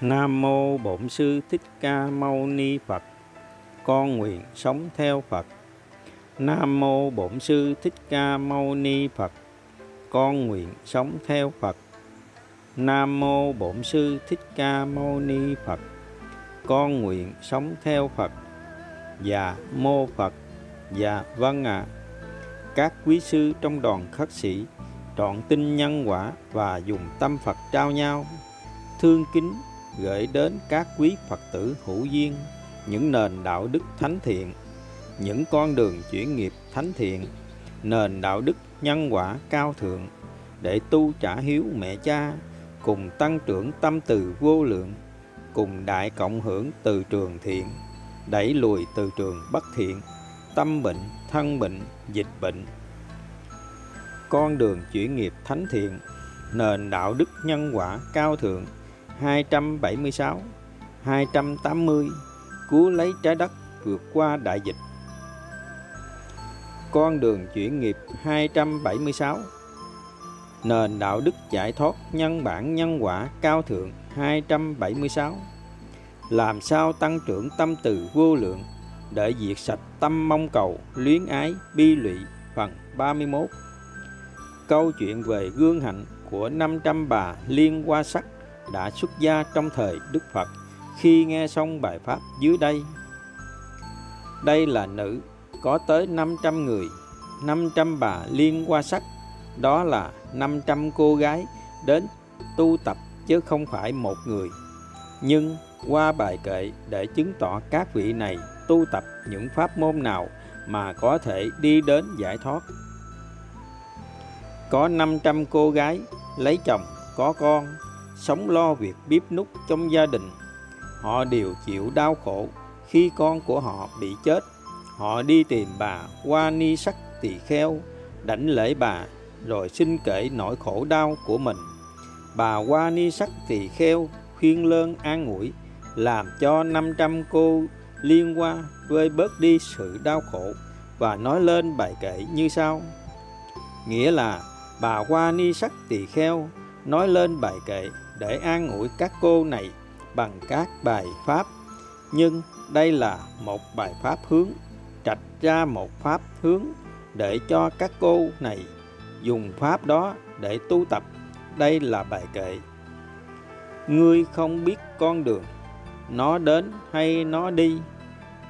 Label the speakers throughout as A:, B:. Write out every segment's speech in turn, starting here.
A: Nam mô Bổn sư Thích Ca Mâu Ni Phật. Con nguyện sống theo Phật. Nam mô Bổn sư Thích Ca Mâu Ni Phật. Con nguyện sống theo Phật. Nam mô Bổn sư Thích Ca Mâu Ni Phật. Con nguyện sống theo Phật. Dạ mô Phật. Dạ vâng ạ. À. Các quý sư trong đoàn khất sĩ, trọn tin nhân quả và dùng tâm Phật trao nhau, thương kính gửi đến các quý Phật tử hữu duyên những nền đạo đức thánh thiện, những con đường chuyển nghiệp thánh thiện, nền đạo đức nhân quả cao thượng để tu trả hiếu mẹ cha, cùng tăng trưởng tâm từ vô lượng, cùng đại cộng hưởng từ trường thiện, đẩy lùi từ trường bất thiện, tâm bệnh, thân bệnh, dịch bệnh. Con đường chuyển nghiệp thánh thiện, nền đạo đức nhân quả cao thượng 276 280 cứu lấy trái đất vượt qua đại dịch. Con đường chuyển nghiệp 276 Nền đạo đức giải thoát nhân bản nhân quả cao thượng 276 Làm sao tăng trưởng tâm từ vô lượng để diệt sạch tâm mong cầu, luyến ái, bi lụy, phần 31 Câu chuyện về gương hạnh của 500 bà liên hoa sắc đã xuất gia trong thời Đức Phật khi nghe xong bài pháp dưới đây. Đây là nữ, có tới 500 người, 500 bà liên qua sắc, đó là 500 cô gái đến tu tập chứ không phải một người. Nhưng qua bài kệ để chứng tỏ các vị này tu tập những pháp môn nào mà có thể đi đến giải thoát. Có 500 cô gái lấy chồng, có con, sống lo việc bếp nút trong gia đình. Họ đều chịu đau khổ khi con của họ bị chết. Họ đi tìm bà qua ni sắc tỳ kheo, đảnh lễ bà, rồi xin kể nỗi khổ đau của mình. Bà qua ni sắc tỳ kheo khuyên lơn an ủi, làm cho 500 cô liên qua vơi bớt đi sự đau khổ và nói lên bài kệ như sau. Nghĩa là bà qua Ni Sắc Tỳ Kheo nói lên bài kệ để an ủi các cô này bằng các bài pháp. Nhưng đây là một bài pháp hướng, trạch ra một pháp hướng để cho các cô này dùng pháp đó để tu tập. Đây là bài kệ, ngươi không biết con đường, nó đến hay nó đi,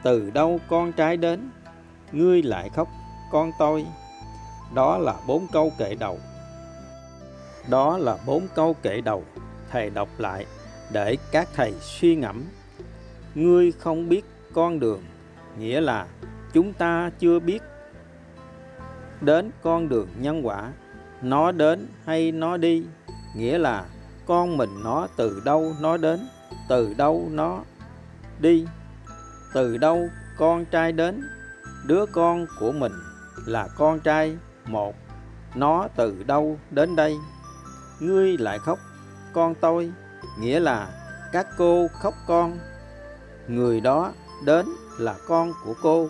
A: từ đâu con trái đến, ngươi lại khóc, con tôi. Đó là bốn câu kệ đầu. Đó là bốn câu kệ đầu thầy đọc lại để các thầy suy ngẫm. Ngươi không biết con đường, nghĩa là chúng ta chưa biết đến con đường nhân quả, nó đến hay nó đi, nghĩa là con mình nó từ đâu nó đến, từ đâu nó đi, từ đâu con trai đến. Đứa con của mình là con trai một, nó từ đâu đến đây? Ngươi lại khóc con tôi, nghĩa là các cô khóc con. Người đó đến là con của cô,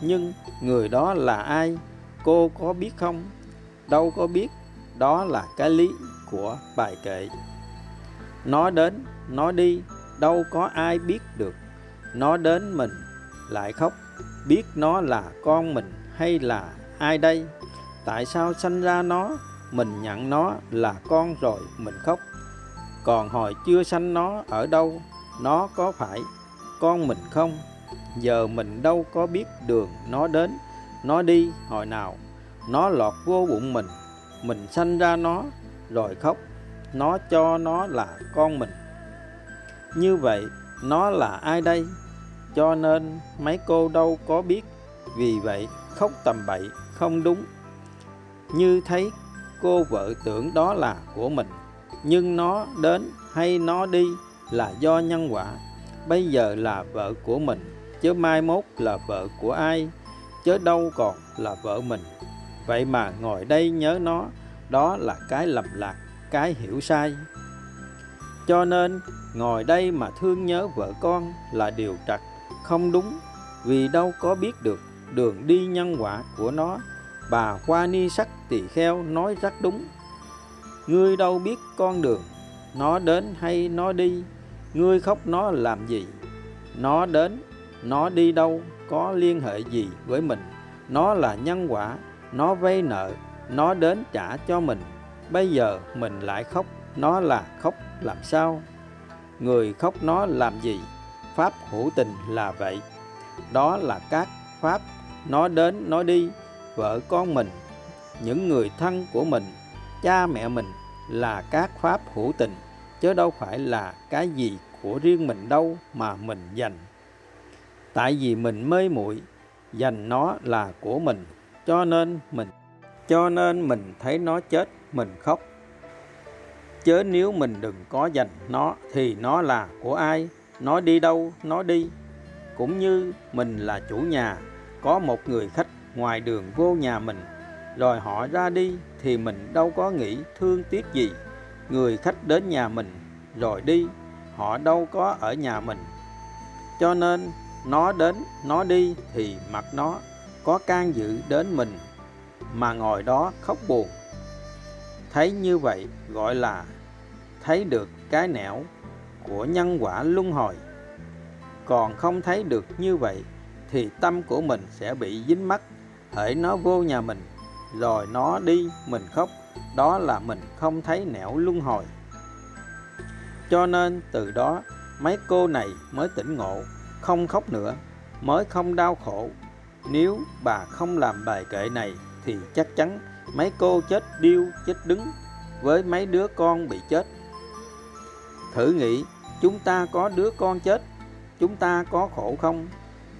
A: nhưng người đó là ai, cô có biết không? Đâu có biết, đó là cái lý của bài kệ. Nó đến nó đi, đâu có ai biết được. Nó đến mình, lại khóc. Biết nó là con mình hay là ai đây? Tại sao sanh ra nó, mình nhận nó là con rồi mình khóc? Còn hồi chưa sanh nó ở đâu, nó có phải con mình không? Giờ mình đâu có biết đường nó đến, nó đi hồi nào? Nó lọt vô bụng mình mình sanh ra nó, rồi khóc, nó cho nó là con mình. Như vậy, nó là ai đây? Cho nên mấy cô đâu có biết. Vì vậy, khóc tầm bậy không đúng. Như thấy cô vợ tưởng đó là của mình nhưng nó đến hay nó đi là do nhân quả. Bây giờ là vợ của mình, chứ mai mốt là vợ của ai, chứ đâu còn là vợ mình. Vậy mà ngồi đây nhớ nó, đó là cái lầm lạc, cái hiểu sai. Cho nên, ngồi đây mà thương nhớ vợ con là điều trật, không đúng. Vì đâu có biết được đường đi nhân quả của nó. Bà hoa ni sắc tỳ kheo nói rất đúng ngươi đâu biết con đường, nó đến hay nó đi, ngươi khóc nó làm gì? Nó đến, nó đi đâu, có liên hệ gì với mình? Nó là nhân quả, nó vay nợ, nó đến trả cho mình. Bây giờ mình lại khóc, nó là khóc làm sao? Người khóc nó làm gì? Pháp hữu tình là vậy. Đó là các pháp, nó đến, nó đi, vợ con mình, những người thân của mình cha mẹ mình là các pháp hữu tình, chứ đâu phải là cái gì của riêng mình đâu mà mình dành. Tại vì mình mê muội, dành nó là của mình, cho nên mình, cho nên mình thấy nó chết, mình khóc. Chớ nếu mình đừng có dành nó thì nó là của ai, nó đi đâu, nó đi. Cũng như mình là chủ nhà, có một người khách ngoài đường vô nhà mình, rồi họ ra đi thì mình đâu có nghĩ thương tiếc gì. Người khách đến nhà mình, rồi đi, họ đâu có ở nhà mình. Cho nên, nó đến, nó đi thì mặt nó, có can dự đến mình, mà ngồi đó khóc buồn. Thấy như vậy gọi là thấy được cái nẻo của nhân quả luân hồi. Còn không thấy được như vậy thì tâm của mình sẽ bị dính mắc, hễ nó vô nhà mình rồi nó đi, mình khóc. Đó là mình không thấy nẻo luân hồi. Cho nên từ đó, mấy cô này mới tỉnh ngộ, không khóc nữa, mới không đau khổ. Nếu bà không làm bài kệ này thì chắc chắn mấy cô chết điêu, chết đứng với mấy đứa con bị chết. Thử nghĩ, chúng ta có đứa con chết, chúng ta có khổ không?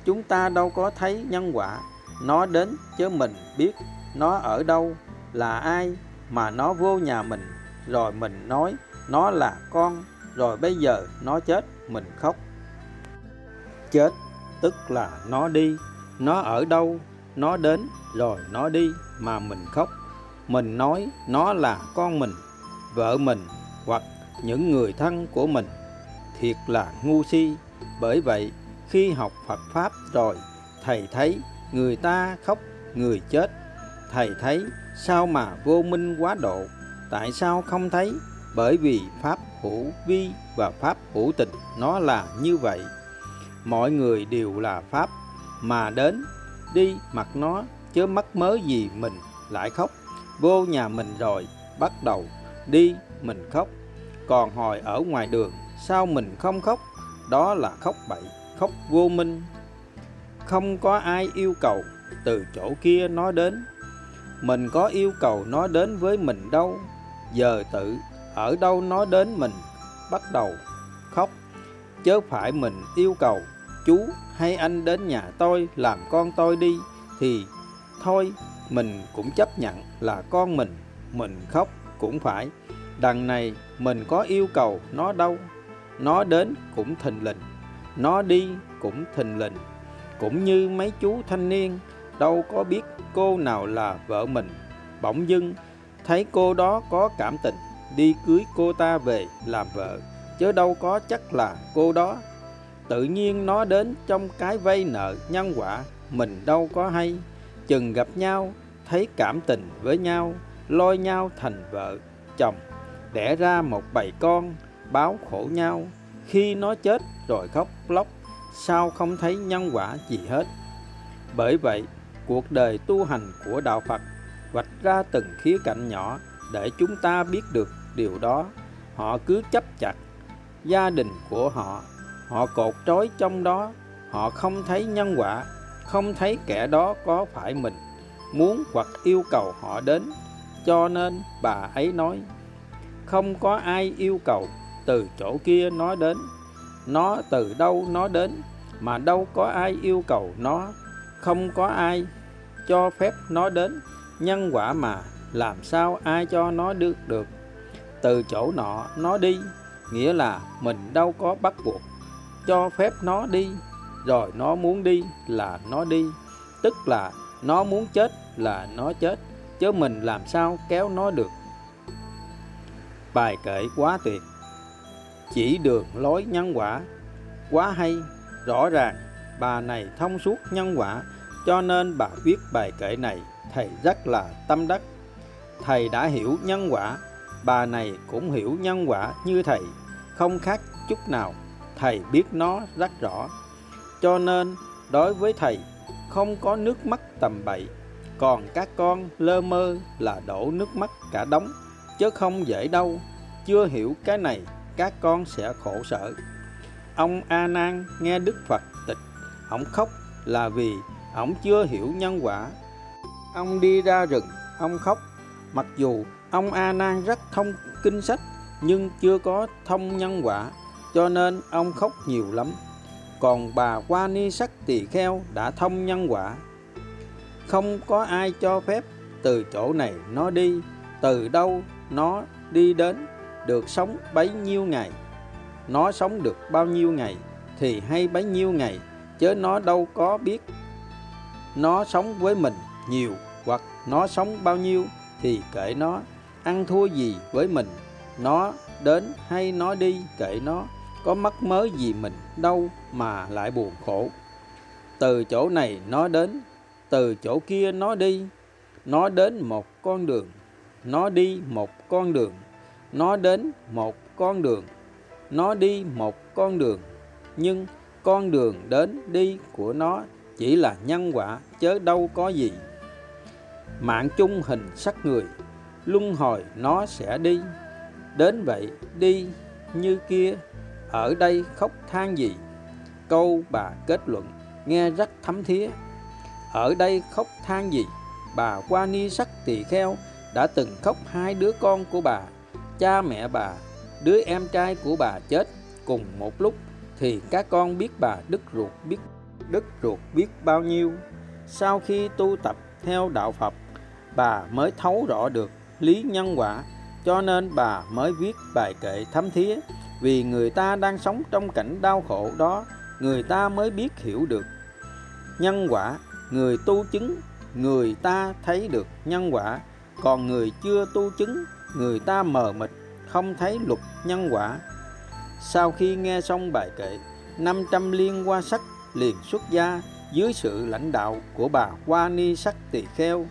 A: Chúng ta đâu có thấy nhân quả, nó đến chứ mình biết nó ở đâu? Là ai? Mà nó vô nhà mình. Rồi mình nói, nó là con. Rồi bây giờ nó chết, mình khóc. Chết, tức là nó đi. Nó ở đâu? Nó đến, rồi nó đi, mà mình khóc. Mình nói, nó là con mình, vợ mình, hoặc những người thân của mình. Thiệt là ngu si. Bởi vậy, khi học phật pháp rồi, thầy thấy người ta khóc, người chết thầy thấy sao mà vô minh quá độ? Tại sao không thấy? Bởi vì pháp hữu vi và pháp hữu tình nó là như vậy. Mọi người đều là pháp mà đến, đi mặc nó, chớ mắc mớ gì mình lại khóc. Vô nhà mình rồi, bắt đầu đi mình khóc. Còn hồi ở ngoài đường, sao mình không khóc? Đó là khóc bậy, khóc vô minh. Không có ai yêu cầu, từ chỗ kia nó đến mình có yêu cầu nó đến với mình đâu? Giờ tự, ở đâu nó đến mình? Bắt đầu, khóc. Chớ phải mình yêu cầu, chú, hay anh đến nhà tôi làm con tôi đi. Thì, thôi, mình cũng chấp nhận là con mình mình khóc cũng phải. Đằng này, mình có yêu cầu nó đâu? Nó đến cũng thình lình, nó đi cũng thình lình. Cũng như mấy chú thanh niên đâu có biết cô nào là vợ mình. Bỗng dưng, thấy cô đó có cảm tình, đi cưới cô ta về làm vợ. Chứ đâu có chắc là cô đó. Tự nhiên nó đến trong cái vay nợ nhân quả, mình đâu có hay. Chừng gặp nhau, thấy cảm tình với nhau, lôi nhau thành vợ, chồng, đẻ ra một bầy con, báo khổ nhau. Khi nó chết rồi khóc lóc, sao không thấy nhân quả gì hết. Bởi vậy cuộc đời tu hành của đạo phật, vạch ra từng khía cạnh nhỏ để chúng ta biết được điều đó. Họ cứ chấp chặt gia đình của họ họ cột trói trong đó, họ không thấy nhân quả, không thấy kẻ đó có phải mình muốn hoặc yêu cầu họ đến. Cho nên bà ấy nói, không có ai yêu cầu từ chỗ kia nó đến. Nó từ đâu nó đến mà đâu có ai yêu cầu nó không có ai cho phép nó đến. Nhân quả mà làm sao ai cho nó được được? Từ chỗ nọ nó đi, nghĩa là mình đâu có bắt buộc cho phép nó đi. Rồi nó muốn đi là nó đi. Tức là nó muốn chết là nó chết, chứ mình làm sao kéo nó được? Bài kể quá tuyệt. Chỉ đường lối nhân quả quá hay. Rõ ràng, bà này thông suốt nhân quả cho nên bà viết bài kệ này, thầy rất là tâm đắc. Thầy đã hiểu nhân quả, bà này cũng hiểu nhân quả như thầy, không khác chút nào. Thầy biết nó rất rõ. Cho nên, đối với thầy, không có nước mắt tầm bậy, còn các con lơ mơ là đổ nước mắt cả đống, chứ không dễ đâu. Chưa hiểu cái này, các con sẽ khổ sở. Ông a nan nghe đức phật tịch, ông khóc là vì ổng chưa hiểu nhân quả. Ông đi ra rừng, ông khóc. Mặc dù ông a nan rất thông kinh sách, nhưng chưa có thông nhân quả, cho nên ông khóc nhiều lắm. Còn bà qua ni sắc tỳ kheo đã thông nhân quả. Không có ai cho phép từ chỗ này nó đi, từ đâu nó đi đến được sống bấy nhiêu ngày. Nó sống được bao nhiêu ngày thì hay bấy nhiêu ngày chứ nó đâu có biết nó sống với mình nhiều hoặc nó sống bao nhiêu thì kệ nó. Ăn thua gì với mình, nó đến hay nó đi kệ nó. Có mắc mớ gì mình đâu mà lại buồn khổ. Từ chỗ này nó đến, từ chỗ kia nó đi. Nó đến một con đường, nó đi một con đường. Nó đến một con đường, nó đi một con đường. Nhưng con đường đến đi của nó chỉ là nhân quả, chớ đâu có gì. Mạng chung hình sắc người, luân hồi nó sẽ đi. Đến vậy, đi như kia, ở đây khóc than gì? Câu bà kết luận nghe rất thấm thía. Ở đây khóc than gì? Bà qua ni sắc tỳ kheo đã từng khóc hai đứa con của bà. Cha mẹ bà, đứa em trai của bà chết. Cùng một lúc thì các con biết bà đứt ruột, biết đứt ruột biết bao nhiêu. Sau khi tu tập theo đạo phật, bà mới thấu rõ được lý nhân quả, cho nên bà mới viết bài kệ thấm thía. Vì người ta đang sống trong cảnh đau khổ đó, người ta mới biết hiểu được nhân quả. Người tu chứng, người ta thấy được nhân quả. Còn người chưa tu chứng, người ta mờ mịt, không thấy luật nhân quả. Sau khi nghe xong bài kệ 500 liên qua sắc liền xuất gia dưới sự lãnh đạo của bà Hoa Ni Sắc Tỳ Kheo.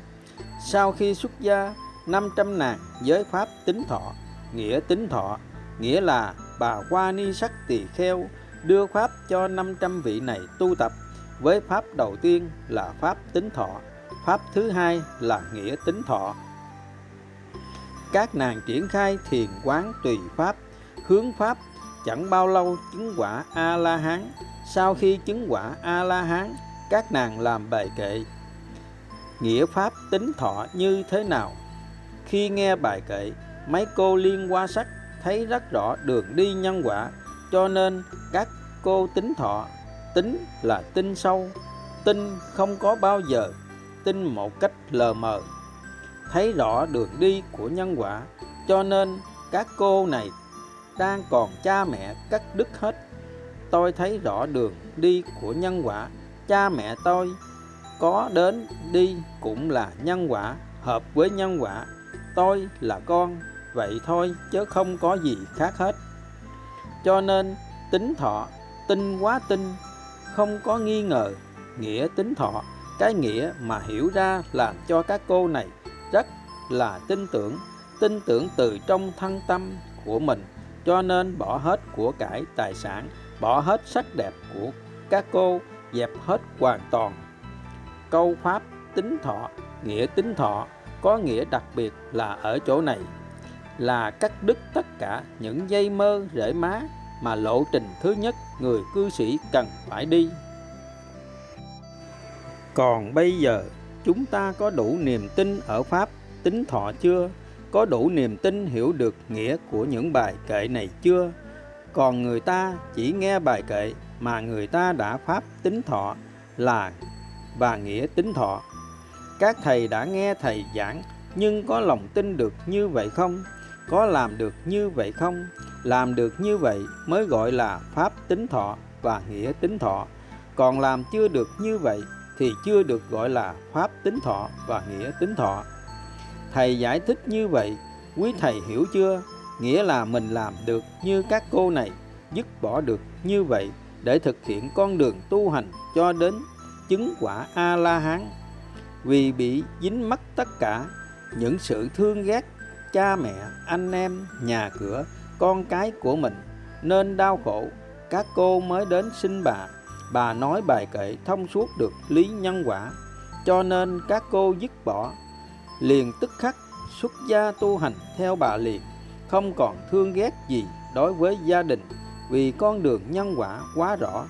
A: Sau khi xuất gia, 500 nàng giới pháp tính thọ, nghĩa tính thọ, nghĩa là bà Hoa Ni Sắc Tỳ Kheo đưa pháp cho 500 vị này tu tập với pháp đầu tiên là pháp tính thọ, pháp thứ hai là nghĩa tính thọ. Các nàng triển khai thiền quán tùy pháp, hướng pháp chẳng bao lâu chứng quả A La Hán. Sau khi chứng quả A La Hán, các nàng làm bài kệ. Nghĩa pháp tính thọ như thế nào. Khi nghe bài kệ, mấy cô liên qua sắc thấy rất rõ đường đi nhân quả, cho nên các cô tính thọ. Tính là tin sâu tin không có bao giờ tin một cách lờ mờ. Thấy rõ đường đi của nhân quả cho nên các cô này đang còn cha mẹ cắt đứt hết tôi thấy rõ đường đi của nhân quả. Cha mẹ tôi có đến đi cũng là nhân quả, hợp với nhân quả. Tôi là con, vậy thôi, chứ không có gì khác hết. Cho nên tính thọ, tin quá tin, không có nghi ngờ nghĩa tính thọ. Cái nghĩa mà hiểu ra làm cho các cô này rất là tin tưởng tin tưởng từ trong thân tâm của mình. Cho nên bỏ hết của cải tài sản bỏ hết sắc đẹp của các cô, dẹp hết hoàn toàn. Câu pháp tính thọ, nghĩa tính thọ, có nghĩa đặc biệt là ở chỗ này, là cắt đứt tất cả những dây mơ rễ má mà lộ trình thứ nhất người cư sĩ cần phải đi. Còn bây giờ, chúng ta có đủ niềm tin ở pháp tính thọ chưa? Có đủ niềm tin hiểu được nghĩa của những bài kệ này chưa? Còn người ta chỉ nghe bài kệ mà người ta đã pháp tính thọ là và nghĩa tính thọ. Các thầy đã nghe thầy giảng, nhưng có lòng tin được như vậy không? Có làm được như vậy không? Làm được như vậy mới gọi là pháp tính thọ và nghĩa tính thọ. Còn làm chưa được như vậy thì chưa được gọi là pháp tính thọ và nghĩa tính thọ. Thầy giải thích như vậy, quý thầy hiểu chưa? Nghĩa là mình làm được như các cô này, dứt bỏ được như vậy để thực hiện con đường tu hành cho đến chứng quả a la hán vì bị dính mắc tất cả những sự thương ghét cha mẹ, anh em, nhà cửa, con cái của mình, nên đau khổ, các cô mới đến xin bà. Bà nói bài kệ thông suốt được lý nhân quả, cho nên các cô dứt bỏ, liền tức khắc xuất gia tu hành theo bà liền không còn thương ghét gì đối với gia đình vì con đường nhân quả quá rõ.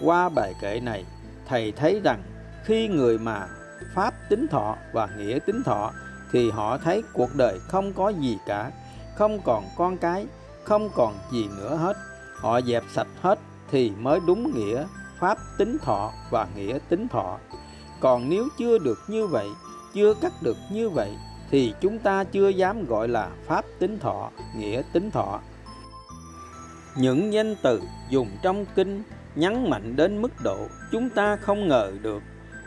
A: Qua bài kệ này, thầy thấy rằng khi người mà pháp tính thọ và nghĩa tính thọ thì họ thấy cuộc đời không có gì cả, không còn con cái, không còn gì nữa hết. Họ dẹp sạch hết thì mới đúng nghĩa pháp tính thọ và nghĩa tính thọ. Còn nếu chưa được như vậy, chưa cắt được như vậy thì chúng ta chưa dám gọi là pháp tính thọ, nghĩa tính thọ. Những danh từ dùng trong kinh nhấn mạnh đến mức độ chúng ta không ngờ được.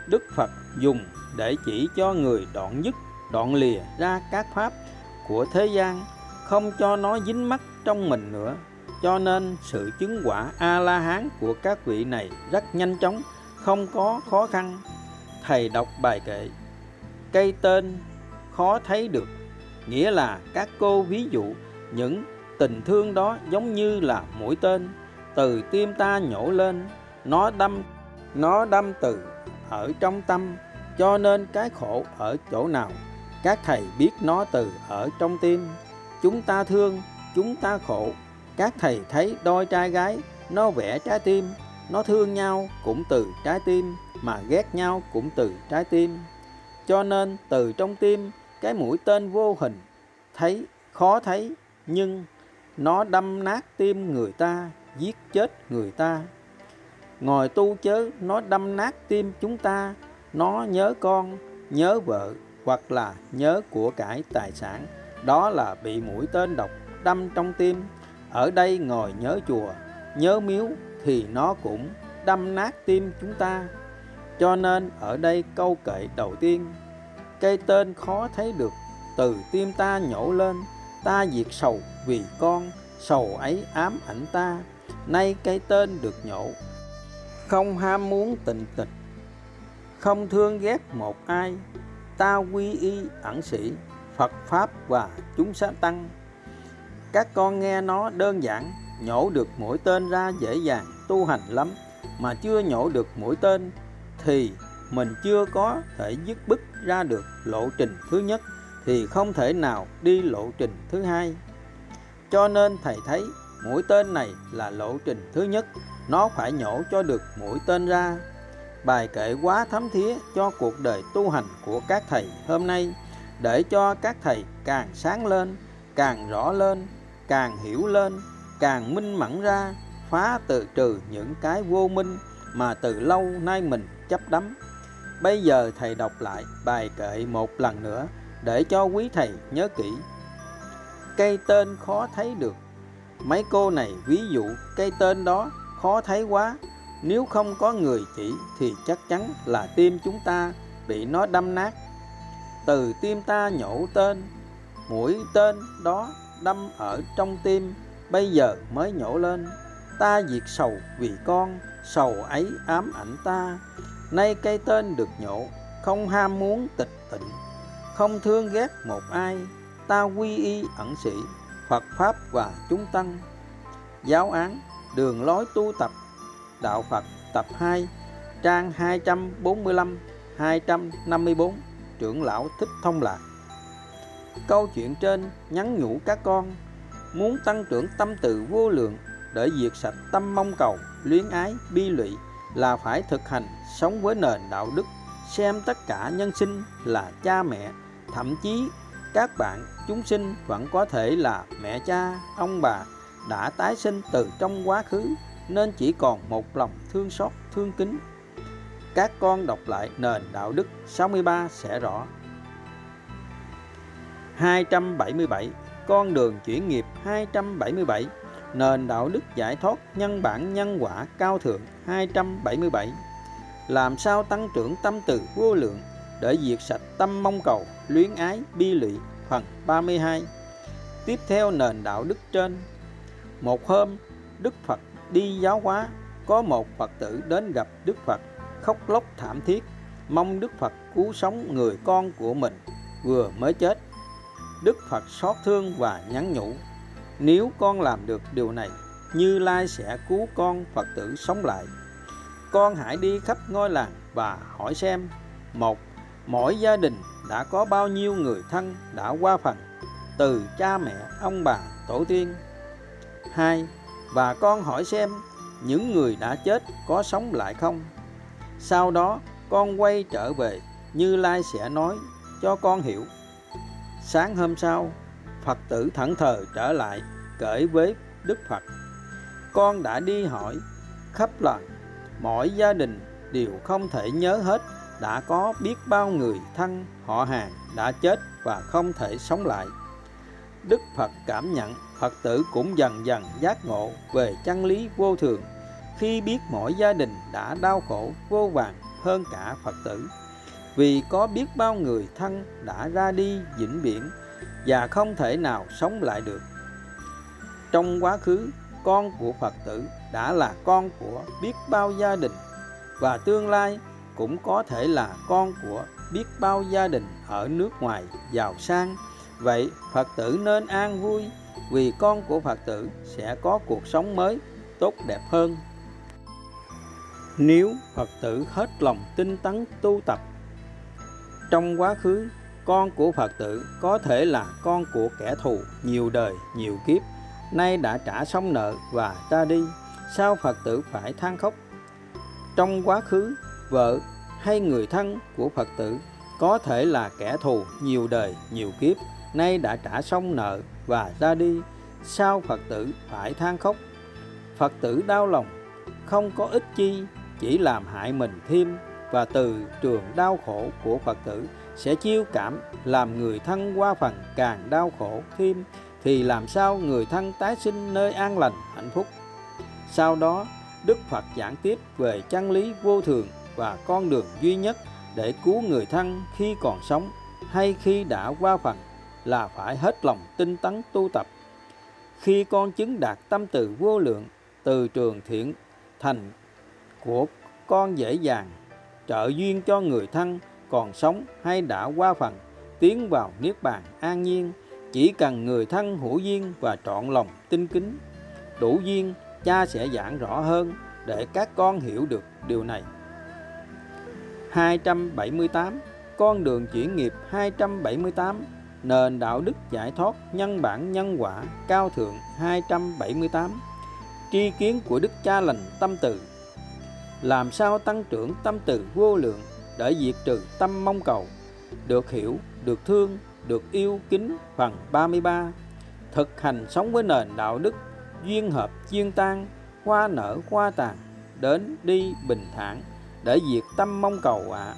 A: Đức phật dùng để chỉ cho người đoạn dứt, đoạn lìa ra các pháp của thế gian, không cho nó dính mắc trong mình nữa. Cho nên sự chứng quả a la hán của các vị này rất nhanh chóng, không có khó khăn. Thầy đọc bài kệ, cây tên khó thấy được. Nghĩa là các cô ví dụ, những tình thương đó giống như là mũi tên, từ tim ta nhổ lên, nó đâm nó đâm từ ở trong tâm, cho nên cái khổ ở chỗ nào, các thầy biết nó từ ở trong tim. Chúng ta thương, chúng ta khổ, các thầy thấy đôi trai gái, nó vẽ trái tim, nó thương nhau cũng từ trái tim, mà ghét nhau cũng từ trái tim. Cho nên từ trong tim cái mũi tên vô hình, thấy, khó thấy, nhưng nó đâm nát tim người ta, giết chết người ta. Ngồi tu chớ, nó đâm nát tim chúng ta, nó nhớ con, nhớ vợ, hoặc là nhớ của cải tài sản. Đó là bị mũi tên độc đâm trong tim. Ở đây ngồi nhớ chùa, nhớ miếu thì nó cũng đâm nát tim chúng ta. Cho nên ở đây câu kệ đầu tiên cây tên khó thấy được, từ tim ta nhổ lên. Ta diệt sầu vì con, sầu ấy ám ảnh ta. Nay cây tên được nhổ. Không ham muốn tình tịch, không thương ghét một ai. Ta quy y ẩn sĩ, phật pháp và chúng sát tăng. Các con nghe nó đơn giản, nhổ được mỗi tên ra dễ dàng tu hành lắm. Mà chưa nhổ được mỗi tên thì mình chưa có thể dứt bức ra được lộ trình thứ nhất, thì không thể nào đi lộ trình thứ hai. Cho nên thầy thấy mũi tên này là lộ trình thứ nhất, nó phải nhổ cho được mũi tên ra. Bài kệ quá thấm thía cho cuộc đời tu hành của các thầy hôm nay, để cho các thầy càng sáng lên, càng rõ lên, càng hiểu lên, càng minh mẫn ra, phá tự trừ những cái vô minh mà từ lâu nay mình chấp đắm bây giờ thầy đọc lại bài kệ một lần nữa để cho quý thầy nhớ kỹ. Cây tên khó thấy được. Mấy cô này ví dụ cây tên đó khó thấy quá. Nếu không có người chỉ thì chắc chắn là tim chúng ta bị nó đâm nát. Từ tim ta nhổ tên, mũi tên đó đâm ở trong tim, bây giờ mới nhổ lên. Ta diệt sầu vì con, sầu ấy ám ảnh ta nay cây tên được nhổ không ham muốn tịch tịnh không thương ghét một ai ta quy y ẩn sĩ Phật Pháp và chúng tăng. Giáo án Đường lối tu tập Đạo Phật tập 2 Trang 245 254 Trưởng lão Thích Thông Lạc. Câu chuyện trên nhắn nhủ các con Muốn tăng trưởng tâm từ vô lượng Để diệt sạch tâm mong cầu, luyến ái, bi lụy là phải thực hành sống với nền đạo đức Xem tất cả nhân sinh là cha mẹ Thậm chí các bạn chúng sinh vẫn có thể là mẹ cha, ông bà đã tái sinh từ trong quá khứ nên chỉ còn một lòng thương xót, thương kính. Các con đọc lại nền đạo đức 63 sẽ rõ. 277 Con đường chuyển nghiệp 277 Nền đạo đức giải thoát nhân bản nhân quả cao thượng 277 Làm sao tăng trưởng tâm từ vô lượng để diệt sạch tâm mong cầu, luyến ái, bi lụy? Phần 32 Tiếp theo nền đạo đức trên. Một hôm Đức Phật đi giáo hóa Có một Phật tử đến gặp Đức Phật Khóc lóc thảm thiết. Mong Đức Phật cứu sống người con của mình Vừa mới chết. Đức Phật xót thương và nhắn nhủ nếu con làm được điều này Như Lai sẽ cứu con Phật tử sống lại. Con hãy đi khắp ngôi làng và hỏi xem một mỗi gia đình đã có bao nhiêu người thân đã qua phần từ cha mẹ, ông bà, tổ tiên. Hai và con hỏi xem những người đã chết có sống lại không. Sau đó con quay trở về Như Lai sẽ nói cho con hiểu. Sáng hôm sau, Phật tử thẫn thờ trở lại kể với Đức Phật. Con đã đi hỏi khắp lần, mỗi gia đình đều không thể nhớ hết đã có biết bao người thân họ hàng đã chết và không thể sống lại. Đức Phật cảm nhận Phật tử cũng dần dần giác ngộ về chân lý vô thường khi biết mỗi gia đình đã đau khổ vô vàng hơn cả Phật tử. Vì có biết bao người thân đã ra đi vĩnh viễn và không thể nào sống lại được. Trong quá khứ, con của Phật tử đã là con của biết bao gia đình và tương lai cũng có thể là con của biết bao gia đình ở nước ngoài giàu sang. Vậy Phật tử nên an vui vì con của Phật tử sẽ có cuộc sống mới tốt đẹp hơn. Nếu Phật tử hết lòng tinh tấn tu tập trong quá khứ con của Phật tử có thể là con của kẻ thù nhiều đời, nhiều kiếp, nay đã trả xong nợ và ra đi. Sao Phật tử phải than khóc? Trong quá khứ, vợ hay người thân của Phật tử có thể là kẻ thù nhiều đời, nhiều kiếp, nay đã trả xong nợ và ra đi. Sao Phật tử phải than khóc? Phật tử đau lòng, không có ích chi, chỉ làm hại mình thêm và từ trường đau khổ của Phật tử sẽ chiêu cảm, làm người thân qua phần càng đau khổ thêm, thì làm sao người thân tái sinh nơi an lành, hạnh phúc sau đó, Đức Phật giảng tiếp về chân lý vô thường và con đường duy nhất để cứu người thân khi còn sống hay khi đã qua phần là phải hết lòng tinh tấn tu tập. Khi con chứng đạt tâm từ vô lượng, từ trường thiện, thành của con dễ dàng, trợ duyên cho người thân còn sống hay đã qua phần, tiến vào niết bàn an nhiên, chỉ cần người thân hữu duyên và trọn lòng tinh kính. Đủ duyên, cha sẽ giảng rõ hơn để các con hiểu được điều này. 278 con đường chuyển nghiệp 278 nền đạo đức giải thoát nhân bản nhân quả cao thượng 278 tri kiến của đức cha lành tâm từ. Làm sao tăng trưởng tâm từ vô lượng để diệt trừ tâm mong cầu, được hiểu, được thương, được yêu kính phần 33 thực hành sống với nền đạo đức duyên hợp duyên tan, hoa nở hoa tàn, đến đi bình thản để diệt tâm mong cầu ạ à.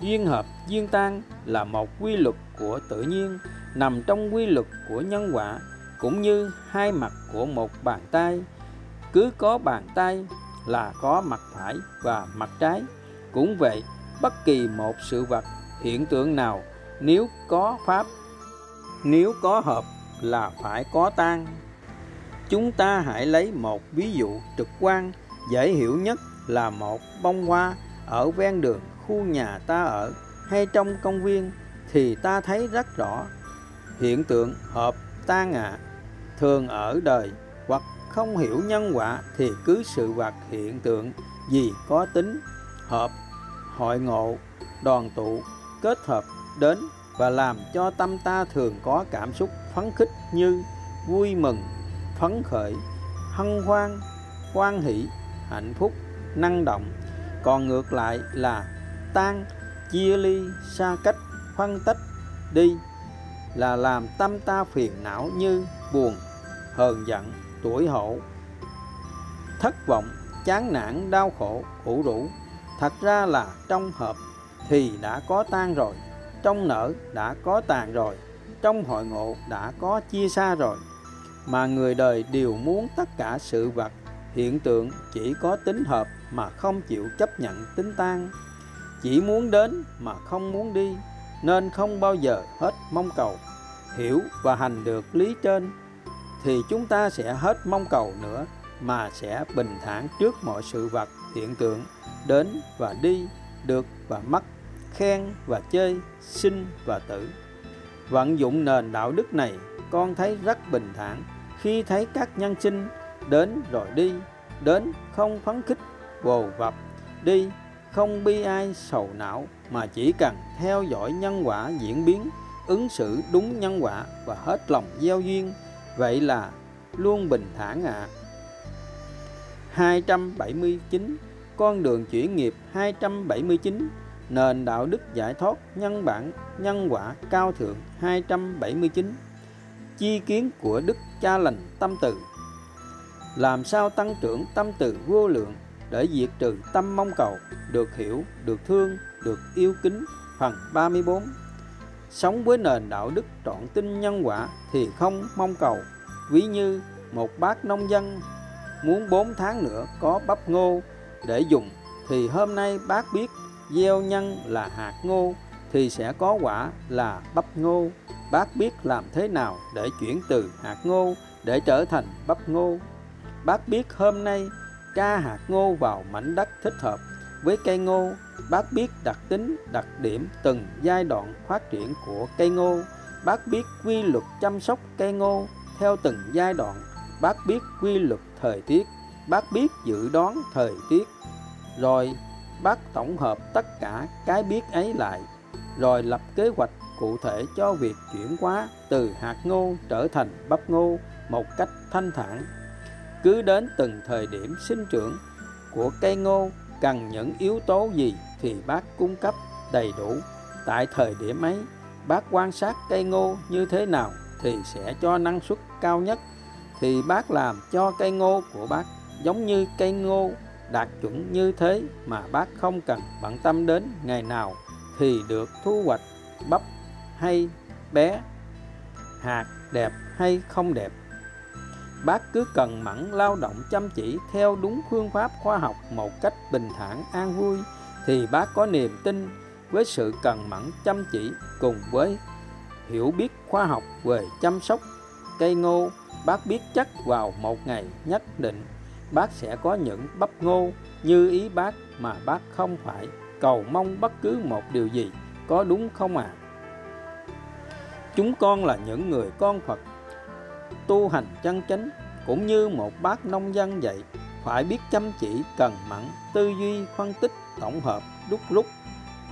A: duyên hợp duyên tan là một quy luật của tự nhiên, nằm trong quy luật của nhân quả, cũng như hai mặt của một bàn tay cứ có bàn tay là có mặt phải và mặt trái cũng vậy bất kỳ một sự vật, hiện tượng nào, nếu có pháp, nếu có hợp là phải có tan chúng ta hãy lấy một ví dụ trực quan, dễ hiểu nhất là một bông hoa ở ven đường khu nhà ta ở hay trong công viên thì ta thấy rất rõ hiện tượng hợp, tan ạ à. thường ở đời hoặc không hiểu nhân quả thì cứ sự vật, hiện tượng gì có tính, hợp hội ngộ, đoàn tụ, kết hợp đến và làm cho tâm ta thường có cảm xúc phấn khích như vui mừng, phấn khởi, hân hoan hoan hỷ, hạnh phúc, năng động. Còn ngược lại là tan, chia ly xa cách, phân tách đi là làm tâm ta phiền não như buồn, hờn giận, tuổi hổ, thất vọng, chán nản, đau khổ, ủ rũ thật ra là trong hợp thì đã có tan rồi, trong nở đã có tàn rồi, trong hội ngộ đã có chia xa rồi. Mà người đời đều muốn tất cả sự vật, hiện tượng chỉ có tính hợp mà không chịu chấp nhận tính tan chỉ muốn đến mà không muốn đi, nên không bao giờ hết mong cầu, hiểu và hành được lý trên. Thì chúng ta sẽ hết mong cầu nữa mà sẽ bình thản trước mọi sự vật, hiện tượng đến và đi, được và mất, khen và chơi sinh và tử vận dụng nền đạo đức này, con thấy rất bình thản khi thấy các nhân sinh đến rồi đi, đến không phấn khích, vồ vập, đi không bi ai sầu não, mà chỉ cần theo dõi nhân quả diễn biến, ứng xử đúng nhân quả và hết lòng gieo duyên, vậy là luôn bình thản ạ à. 279 con đường chuyển nghiệp 279 nền đạo đức giải thoát, nhân bản, nhân quả cao thượng 279 chi kiến của đức cha lành tâm từ. Làm sao tăng trưởng tâm từ vô lượng để diệt trừ tâm mong cầu, được hiểu, được thương, được yêu kính, phần 34 sống với nền đạo đức trọn tin nhân quả thì không mong cầu, ví như một bác nông dân muốn 4 tháng nữa có bắp ngô để dùng, thì hôm nay bác biết gieo nhân là hạt ngô, thì sẽ có quả là bắp ngô. Bác biết làm thế nào để chuyển từ hạt ngô để trở thành bắp ngô? Bác biết hôm nay tra hạt ngô vào mảnh đất thích hợp với cây ngô. Bác biết đặc tính, đặc điểm từng giai đoạn phát triển của cây ngô. Bác biết quy luật chăm sóc cây ngô theo từng giai đoạn. Bác biết quy luật thời tiết bác biết dự đoán thời tiết. Rồi, bác tổng hợp tất cả cái biết ấy lại, rồi lập kế hoạch cụ thể cho việc chuyển hóa từ hạt ngô trở thành bắp ngô một cách thanh thản. Cứ đến từng thời điểm sinh trưởng của cây ngô, cần những yếu tố gì thì bác cung cấp đầy đủ. Tại thời điểm ấy, bác quan sát cây ngô như thế nào thì sẽ cho năng suất cao nhất. Thì bác làm cho cây ngô của bác giống như cây ngô đạt chuẩn như thế mà bác không cần bận tâm đến ngày nào thì được thu hoạch bắp hay bé, hạt đẹp hay không đẹp. Bác cứ cần mẫn lao động chăm chỉ theo đúng phương pháp khoa học một cách bình thản, an vui thì bác có niềm tin với sự cần mẫn chăm chỉ cùng với hiểu biết khoa học về chăm sóc cây ngô. Bác biết chắc vào một ngày nhất định bác sẽ có những bắp ngô như ý bác mà bác không phải cầu mong bất cứ một điều gì, có đúng không ạ? À? chúng con là những người con phật, tu hành chân chánh cũng như một bác nông dân vậy. Phải biết chăm chỉ, cần mẫn tư duy, phân tích, tổng hợp đúc rút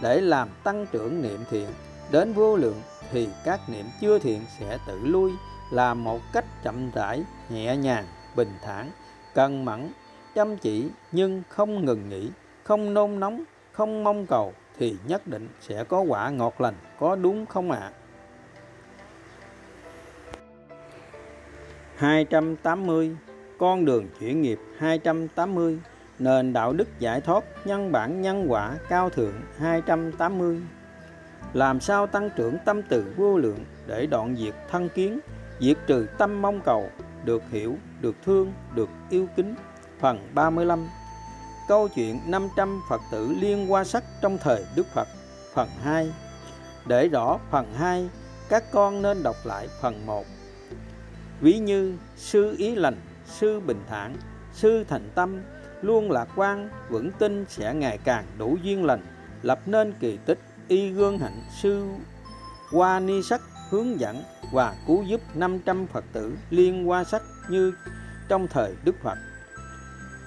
A: để làm tăng trưởng niệm thiện. Đến vô lượng thì các niệm chưa thiện sẽ tự lui, là một cách chậm rãi, nhẹ nhàng, bình thản cần mẫn chăm chỉ nhưng không ngừng nghỉ không nôn nóng không mong cầu thì nhất định sẽ có quả ngọt lành có đúng không ạ à? 280 Con đường chuyển nghiệp 280 Nền đạo đức giải thoát nhân bản nhân quả cao thượng 280 Làm sao tăng trưởng tâm từ vô lượng để đoạn diệt thân kiến Diệt trừ tâm mong cầu Được hiểu, được thương, được yêu kính. Phần 35 Câu chuyện 500 Phật tử liên qua sắc trong thời Đức Phật. Phần 2 Để rõ phần 2 Các con nên đọc lại phần 1 ví như sư ý lành sư bình thản sư thành tâm luôn lạc quan vững tin sẽ ngày càng đủ duyên lành lập nên kỳ tích y gương hạnh sư qua ni sắc hướng dẫn và cứu giúp 500 Phật tử liên qua sắc như trong thời Đức Phật.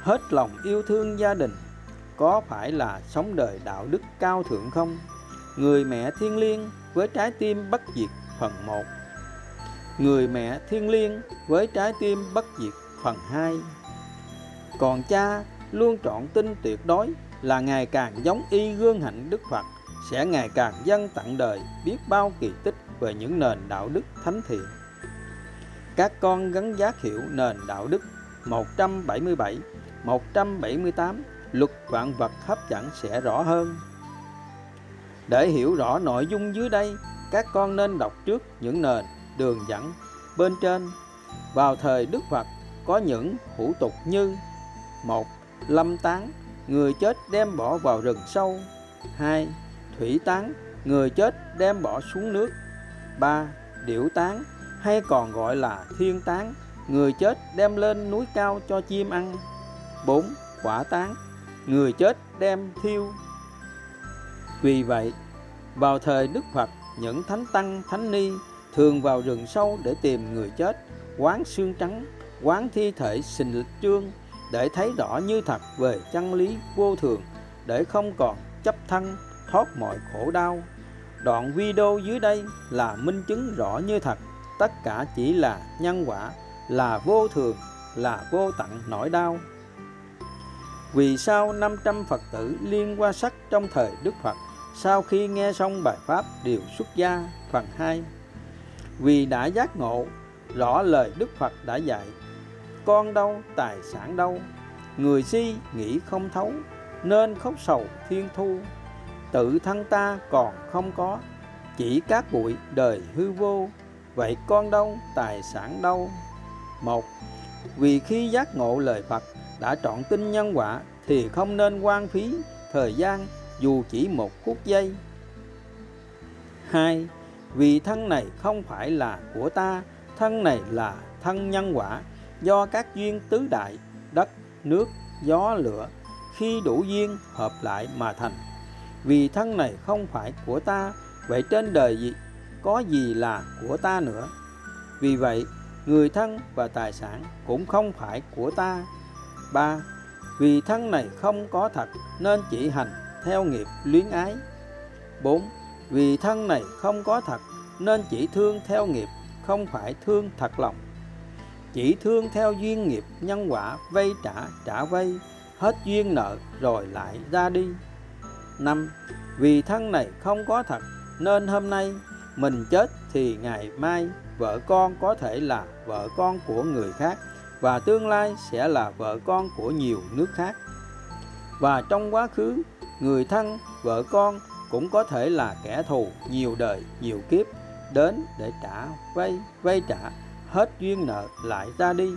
A: Hết lòng yêu thương gia đình, có phải là sống đời đạo đức cao thượng không? Người mẹ thiên liêng với trái tim bất diệt phần 1 Người mẹ thiên liêng với trái tim bất diệt phần 2 Còn cha luôn trọn tin tuyệt đối là ngày càng giống y gương hạnh Đức Phật sẽ ngày càng dân tặng đời biết bao kỳ tích về những nền đạo đức thánh thiện. Các con gắn giác hiểu nền đạo đức. 177, 178 luật vạn vật hấp dẫn sẽ rõ hơn. Để hiểu rõ nội dung dưới đây, các con nên đọc trước những nền đường dẫn. Bên trên vào thời Đức Phật có những hủ tục như một lâm tán người chết đem bỏ vào rừng sâu. Hai thủy tán người chết đem bỏ xuống nước. Ba điểu tán hay còn gọi là thiên tán, người chết đem lên núi cao cho chim ăn. Bốn, quả tán, người chết đem thiêu. Vì vậy, vào thời đức phật, những thánh tăng, thánh ni thường vào rừng sâu để tìm người chết, quán xương trắng, quán thi thể sinh trương để thấy rõ như thật về chân lý vô thường, để không còn chấp thân, thoát mọi khổ đau. Đoạn video dưới đây là minh chứng rõ như thật tất cả chỉ là nhân quả, là vô thường, là vô tận nỗi đau. Vì sao 500 Phật tử liên qua sắc trong thời Đức Phật, sau khi nghe xong bài Pháp đều xuất gia? Phần 2 vì đã giác ngộ, rõ lời Đức Phật đã dạy, con đâu tài sản đâu người si nghĩ không thấu, nên khóc sầu thiên thu. Tự thân ta còn không có, chỉ các bụi đời hư vô vậy con đâu? Tài sản đâu? Một, vì khi giác ngộ lời phật đã trọn tin nhân quả thì không nên quan phí thời gian dù chỉ một phút giây. Hai, vì thân này không phải là của ta, thân này là thân nhân quả. Do các duyên tứ đại, đất, nước, gió, lửa, khi đủ duyên hợp lại mà thành. Vì thân này không phải của ta, vậy trên đời gì có gì là của ta nữa. Vì vậy, người thân và tài sản cũng không phải của ta. Ba, vì thân này không có thật nên chỉ hành theo nghiệp luyến ái. 4. Vì thân này không có thật nên chỉ thương theo nghiệp, không phải thương thật lòng. Chỉ thương theo duyên nghiệp nhân quả vay trả trả vay, hết duyên nợ rồi lại ra đi. Năm, vì thân này không có thật nên hôm nay mình chết thì ngày mai vợ con có thể là vợ con của người khác và tương lai sẽ là vợ con của nhiều nước khác. Và trong quá khứ, người thân, vợ con cũng có thể là kẻ thù nhiều đời, nhiều kiếp đến để trả, vay vay trả hết duyên nợ lại ra đi.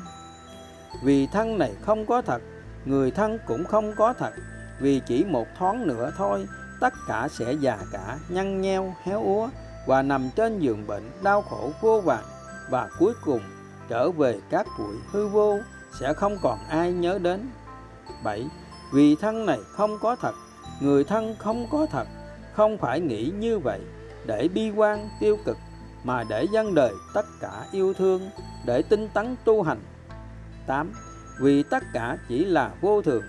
A: Vì thân này không có thật, người thân cũng không có thật. Vì chỉ một thoáng nữa thôi, tất cả sẽ già cả, nhăn nheo, héo úa và nằm trên giường bệnh đau khổ vô vàn và cuối cùng trở về các bụi hư vô sẽ không còn ai nhớ đến 7. Vì thân này không có thật, người thân không có thật, không phải nghĩ như vậy để bi quan tiêu cực mà để dân đời tất cả yêu thương để tinh tấn tu hành 8. Vì tất cả chỉ là vô thường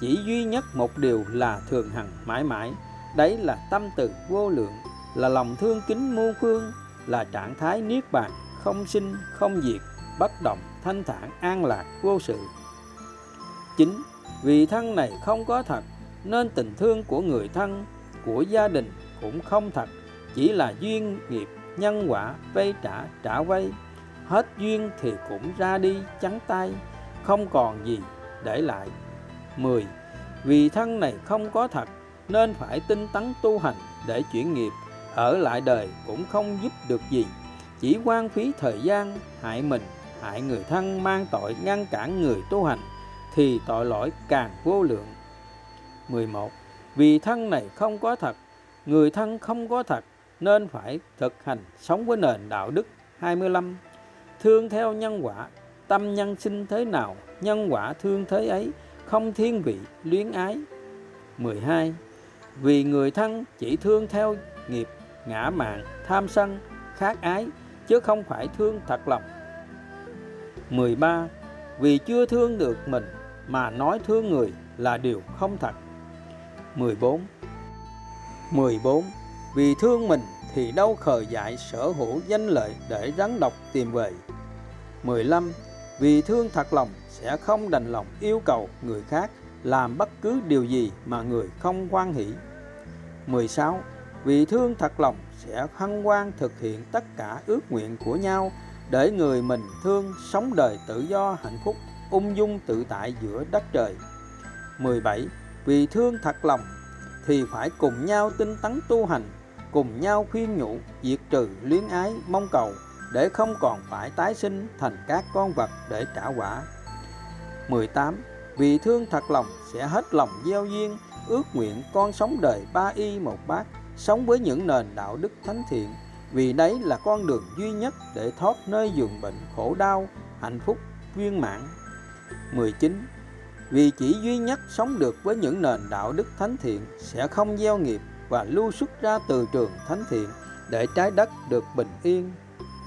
A: chỉ duy nhất một điều là thường hằng mãi mãi đấy là tâm từ vô lượng là lòng thương kính muôn phương, là trạng thái niết bàn, không sinh, không diệt, bất động, thanh thản, an lạc, vô sự. Chính vì thân này không có thật, nên tình thương của người thân, của gia đình cũng không thật. Chỉ là duyên nghiệp, nhân quả, vay trả trả vay. Hết duyên thì cũng ra đi, trắng tay, không còn gì để lại. 10. Vì thân này không có thật, nên phải tinh tấn tu hành để chuyển nghiệp ở lại đời cũng không giúp được gì. Chỉ quan phí thời gian, hại mình, hại người thân, mang tội, ngăn cản người tu hành, thì tội lỗi càng vô lượng. 11. Vì thân này không có thật, người thân không có thật, nên phải thực hành sống với nền đạo đức. 25 thương theo nhân quả, tâm nhân sinh thế nào, nhân quả thương thế ấy không thiên vị, luyến ái. 12 vì người thân chỉ thương theo nghiệp ngã mạn, tham sân, khát ái, chứ không phải thương thật lòng. 13 vì chưa thương được mình mà nói thương người là điều không thật. 14 14 vì thương mình thì đâu khờ dại sở hữu danh lợi để rắn độc tìm về. 15 vì thương thật lòng sẽ không đành lòng yêu cầu người khác làm bất cứ điều gì mà người không quan hỷ. 16 vì thương thật lòng sẽ hân hoan thực hiện tất cả ước nguyện của nhau để người mình thương sống đời tự do hạnh phúc, ung dung tự tại giữa đất trời. 17 vì thương thật lòng thì phải cùng nhau tinh tấn tu hành, cùng nhau khuyên nhủ, diệt trừ luyến ái, mong cầu để không còn phải tái sinh thành các con vật để trả quả. 18 vì thương thật lòng sẽ hết lòng gieo duyên, ước nguyện con sống đời ba y một bát sống với những nền đạo đức thánh thiện vì đấy là con đường duy nhất để thoát nơi giường bệnh khổ đau hạnh phúc viên mãn. 19 vì chỉ duy nhất sống được với những nền đạo đức thánh thiện sẽ không gieo nghiệp và lưu xuất ra từ trường thánh thiện để trái đất được bình yên.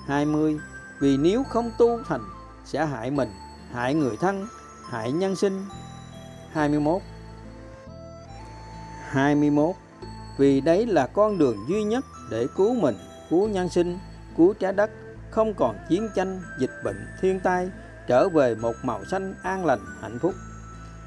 A: 20 vì nếu không tu thành sẽ hại mình hại người thân, hại nhân sinh. 21 21 vì đấy là con đường duy nhất để cứu mình, cứu nhân sinh, cứu trái đất, không còn chiến tranh, dịch bệnh, thiên tai, trở về một màu xanh an lành, hạnh phúc.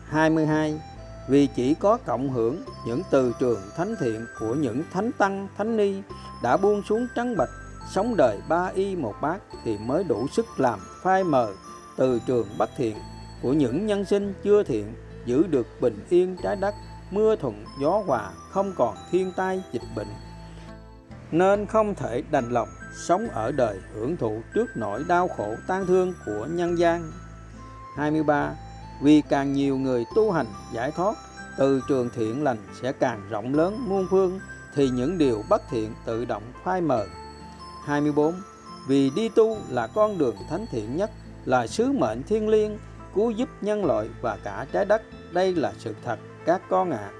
A: 22 Vì chỉ có cộng hưởng những từ trường thánh thiện của những thánh tăng, thánh ni đã buông xuống trắng bạch, sống đời ba y một bát thì mới đủ sức làm phai mờ từ trường bất thiện của những nhân sinh chưa thiện giữ được bình yên trái đất mưa thuận gió hòa, không còn thiên tai, dịch bệnh. Nên không thể đành lòng sống ở đời hưởng thụ trước nỗi đau khổ tan thương của nhân gian. 23 vì càng nhiều người tu hành, giải thoát, từ trường thiện lành sẽ càng rộng lớn muôn phương, thì những điều bất thiện tự động phai mờ. 24 vì đi tu là con đường thánh thiện nhất, là sứ mệnh thiêng liêng, cứu giúp nhân loại và cả trái đất. Đây là sự thật các con ạ. À.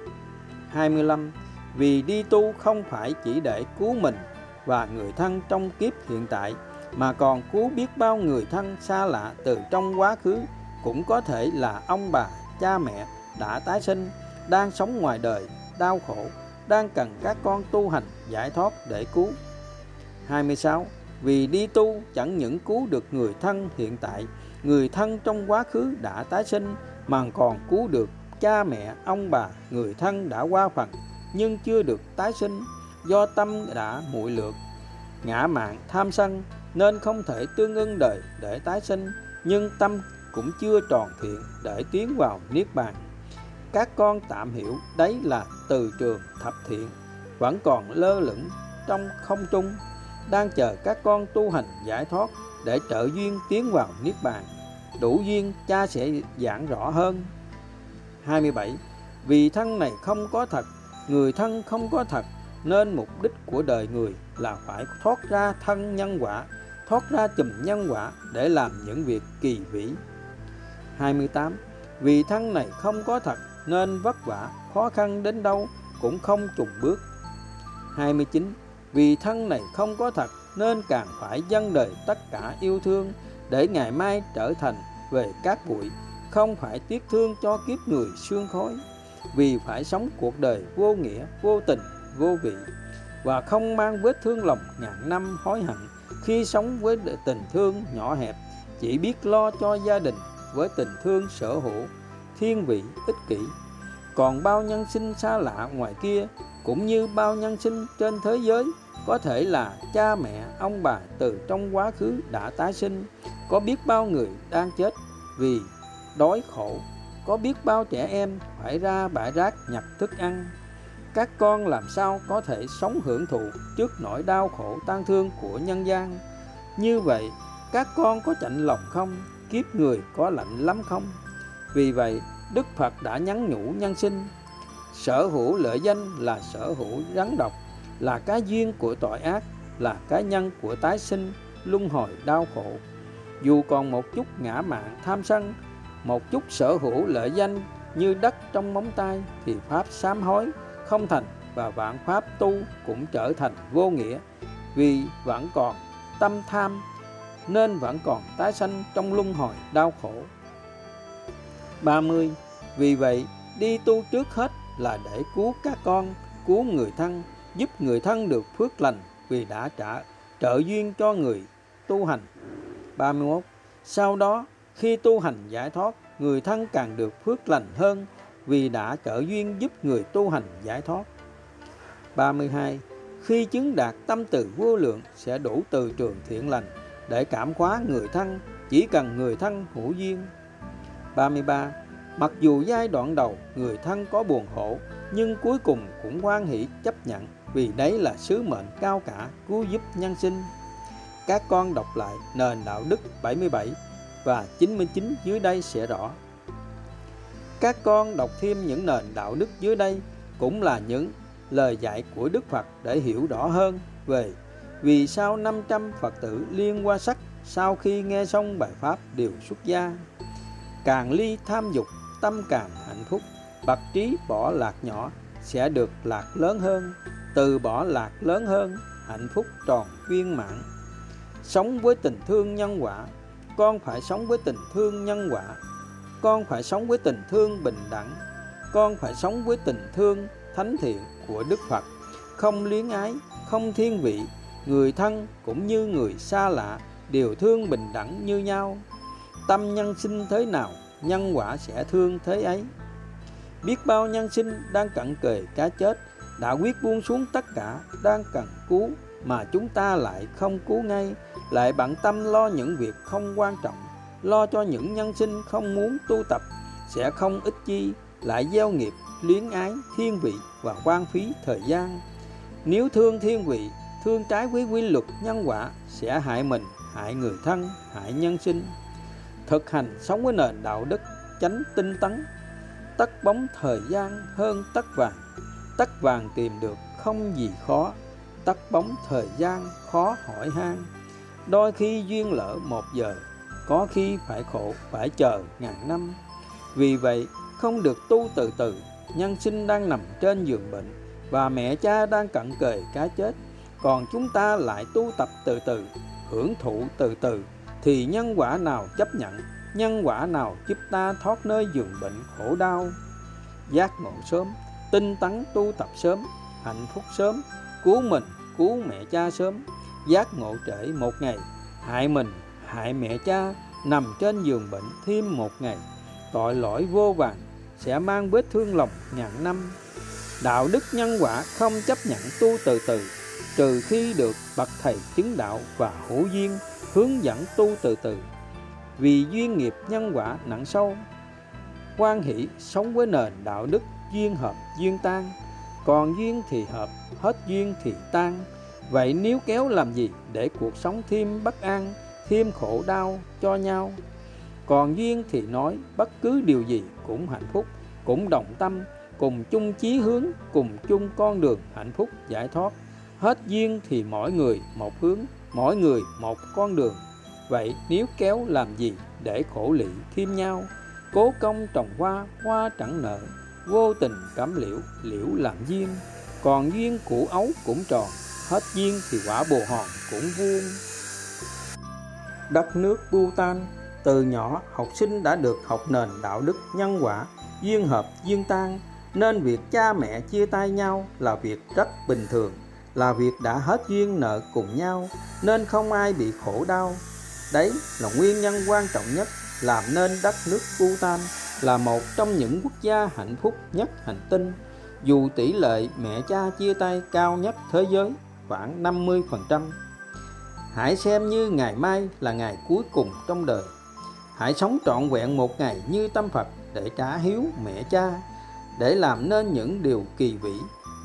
A: 25. Vì đi tu không phải chỉ để cứu mình và người thân trong kiếp hiện tại mà còn cứu biết bao người thân xa lạ từ trong quá khứ cũng có thể là ông bà, cha mẹ đã tái sinh, đang sống ngoài đời, đau khổ, đang cần các con tu hành giải thoát để cứu. 26. Vì đi tu chẳng những cứu được người thân hiện tại, người thân trong quá khứ đã tái sinh mà còn cứu được cha mẹ, ông bà, người thân đã qua phần nhưng chưa được tái sinh do tâm đã muội lược, ngã mạn, tham sân nên không thể tương ưng đời để tái sinh nhưng tâm cũng chưa tròn thiện để tiến vào niết bàn. Các con tạm hiểu đấy là từ trường thập thiện vẫn còn lơ lửng trong không trung đang chờ các con tu hành giải thoát để trợ duyên tiến vào niết bàn. Đủ duyên cha sẽ giảng rõ hơn 27 Vì thân này không có thật, người thân không có thật, nên mục đích của đời người là phải thoát ra thân nhân quả, thoát ra chùm nhân quả để làm những việc kỳ vĩ. 28. Vì thân này không có thật nên vất vả, khó khăn đến đâu cũng không trùng bước. 29. Vì thân này không có thật nên càng phải dâng đời tất cả yêu thương để ngày mai trở thành về các bụi không phải tiếc thương cho kiếp người xương khói, vì phải sống cuộc đời vô nghĩa, vô tình, vô vị, và không mang vết thương lòng ngàn năm hối hận khi sống với tình thương nhỏ hẹp. Chỉ biết lo cho gia đình với tình thương sở hữu, thiên vị, ích kỷ. Còn bao nhân sinh xa lạ ngoài kia, cũng như bao nhân sinh trên thế giới, có thể là cha mẹ, ông bà từ trong quá khứ đã tái sinh. Có biết bao người đang chết vì đói khổ. Có biết bao trẻ em phải ra bãi rác nhặt thức ăn. Các con làm sao có thể sống hưởng thụ trước nỗi đau khổ tan thương của nhân gian? Như vậy, các con có chạnh lòng không? Kiếp người có lạnh lắm không? Vì vậy, đức phật đã nhắn nhủ nhân sinh. Sở hữu lợi danh là sở hữu rắn độc, là cái duyên của tội ác, là cái nhân của tái sinh, luân hồi đau khổ. Dù còn một chút ngã mạn tham sân một chút sở hữu lợi danh như đất trong móng tay thì pháp sám hối không thành và vạn pháp tu cũng trở thành vô nghĩa vì vẫn còn tâm tham nên vẫn còn tái sanh trong luân hồi đau khổ 30. Vì vậy đi tu trước hết là để cứu các con, cứu người thân, giúp người thân được phước lành vì đã trả trợ duyên cho người tu hành. 31. Sau đó khi tu hành giải thoát, người thân càng được phước lành hơn vì đã trợ duyên giúp người tu hành giải thoát. 32. Khi chứng đạt tâm từ vô lượng sẽ đủ từ trường thiện lành để cảm hóa người thân, chỉ cần người thân hữu duyên. 33. Mặc dù giai đoạn đầu người thân có buồn khổ, nhưng cuối cùng cũng hoan hỷ chấp nhận vì đấy là sứ mệnh cao cả cứu giúp nhân sinh. Các con đọc lại nền đạo đức 77 và 99 dưới đây sẽ rõ. Các con đọc thêm những nền đạo đức dưới đây cũng là những lời dạy của Đức Phật để hiểu rõ hơn về vì sao 500 Phật tử liên qua sắc sau khi nghe xong bài pháp đều xuất gia. Càng ly tham dục, tâm càng hạnh phúc, bậc trí bỏ lạc nhỏ sẽ được lạc lớn hơn, từ bỏ lạc lớn hơn, hạnh phúc tròn viên mãn. Sống với tình thương nhân quả con phải sống với tình thương nhân quả. Con phải sống với tình thương bình đẳng. Con phải sống với tình thương thánh thiện của đức phật. Không luyến ái, không thiên vị, người thân cũng như người xa lạ đều thương bình đẳng như nhau. Tâm nhân sinh thế nào, nhân quả sẽ thương thế ấy. Biết bao nhân sinh đang cận kề cá chết, đã quyết buông xuống tất cả đang cần cứu mà chúng ta lại không cứu ngay, lại bận tâm lo những việc không quan trọng, lo cho những nhân sinh không muốn tu tập, sẽ không ích chi, lại gieo nghiệp, luyến ái, thiên vị và quan phí thời gian. Nếu thương thiên vị, thương trái với quy luật nhân quả, sẽ hại mình, hại người thân, hại nhân sinh. Thực hành sống với nền đạo đức tránh tinh tấn, tất bóng thời gian hơn tất vàng. Tất vàng tìm được không gì khó tắt bóng thời gian khó hỏi han. Đôi khi duyên lỡ một giờ, có khi phải khổ, phải chờ ngàn năm. Vì vậy, không được tu từ từ, nhân sinh đang nằm trên giường bệnh và mẹ cha đang cận kề cái chết. Còn chúng ta lại tu tập từ từ, hưởng thụ từ từ, thì nhân quả nào chấp nhận, nhân quả nào giúp ta thoát nơi giường bệnh khổ đau? Giác ngộ sớm, tinh tấn tu tập sớm, hạnh phúc sớm cứu mình, cứu mẹ cha sớm. Giác ngộ trễ một ngày, hại mình, hại mẹ cha, nằm trên giường bệnh thêm một ngày. Tội lỗi vô vàng sẽ mang vết thương lòng ngàn năm. Đạo đức nhân quả không chấp nhận tu từ từ, trừ khi được bậc thầy chứng đạo và hữu duyên hướng dẫn tu từ từ. Vì duyên nghiệp nhân quả nặng sâu, quan hỷ sống với nền đạo đức duyên hợp duyên tan còn duyên thì hợp, hết duyên thì tan. Vậy nếu kéo làm gì để cuộc sống thêm bất an, thêm khổ đau cho nhau? Còn duyên thì nói bất cứ điều gì cũng hạnh phúc, cũng đồng tâm, cùng chung chí hướng, cùng chung con đường hạnh phúc giải thoát. Hết duyên thì mỗi người một hướng, mỗi người một con đường. Vậy nếu kéo làm gì để khổ lị thêm nhau? Cố công trồng hoa hoa chẳng nợ vô tình cắm liễu liễu làm duyên. Còn duyên củ ấu cũng tròn, hết duyên thì quả bồ hòn cũng vuông. Đất nước Bhutan, từ nhỏ học sinh đã được học nền đạo đức nhân quả, duyên hợp, duyên tan. Nên việc cha mẹ chia tay nhau là việc rất bình thường, là việc đã hết duyên nợ cùng nhau, nên không ai bị khổ đau. Đấy là nguyên nhân quan trọng nhất làm nên đất nước Bhutan là một trong những quốc gia hạnh phúc nhất hành tinh dù tỷ lệ mẹ cha chia tay cao nhất thế giới khoảng 50%. Hãy xem như ngày mai là ngày cuối cùng trong đời. Hãy sống trọn vẹn một ngày như tâm Phật để trả hiếu mẹ cha, để làm nên những điều kỳ vĩ,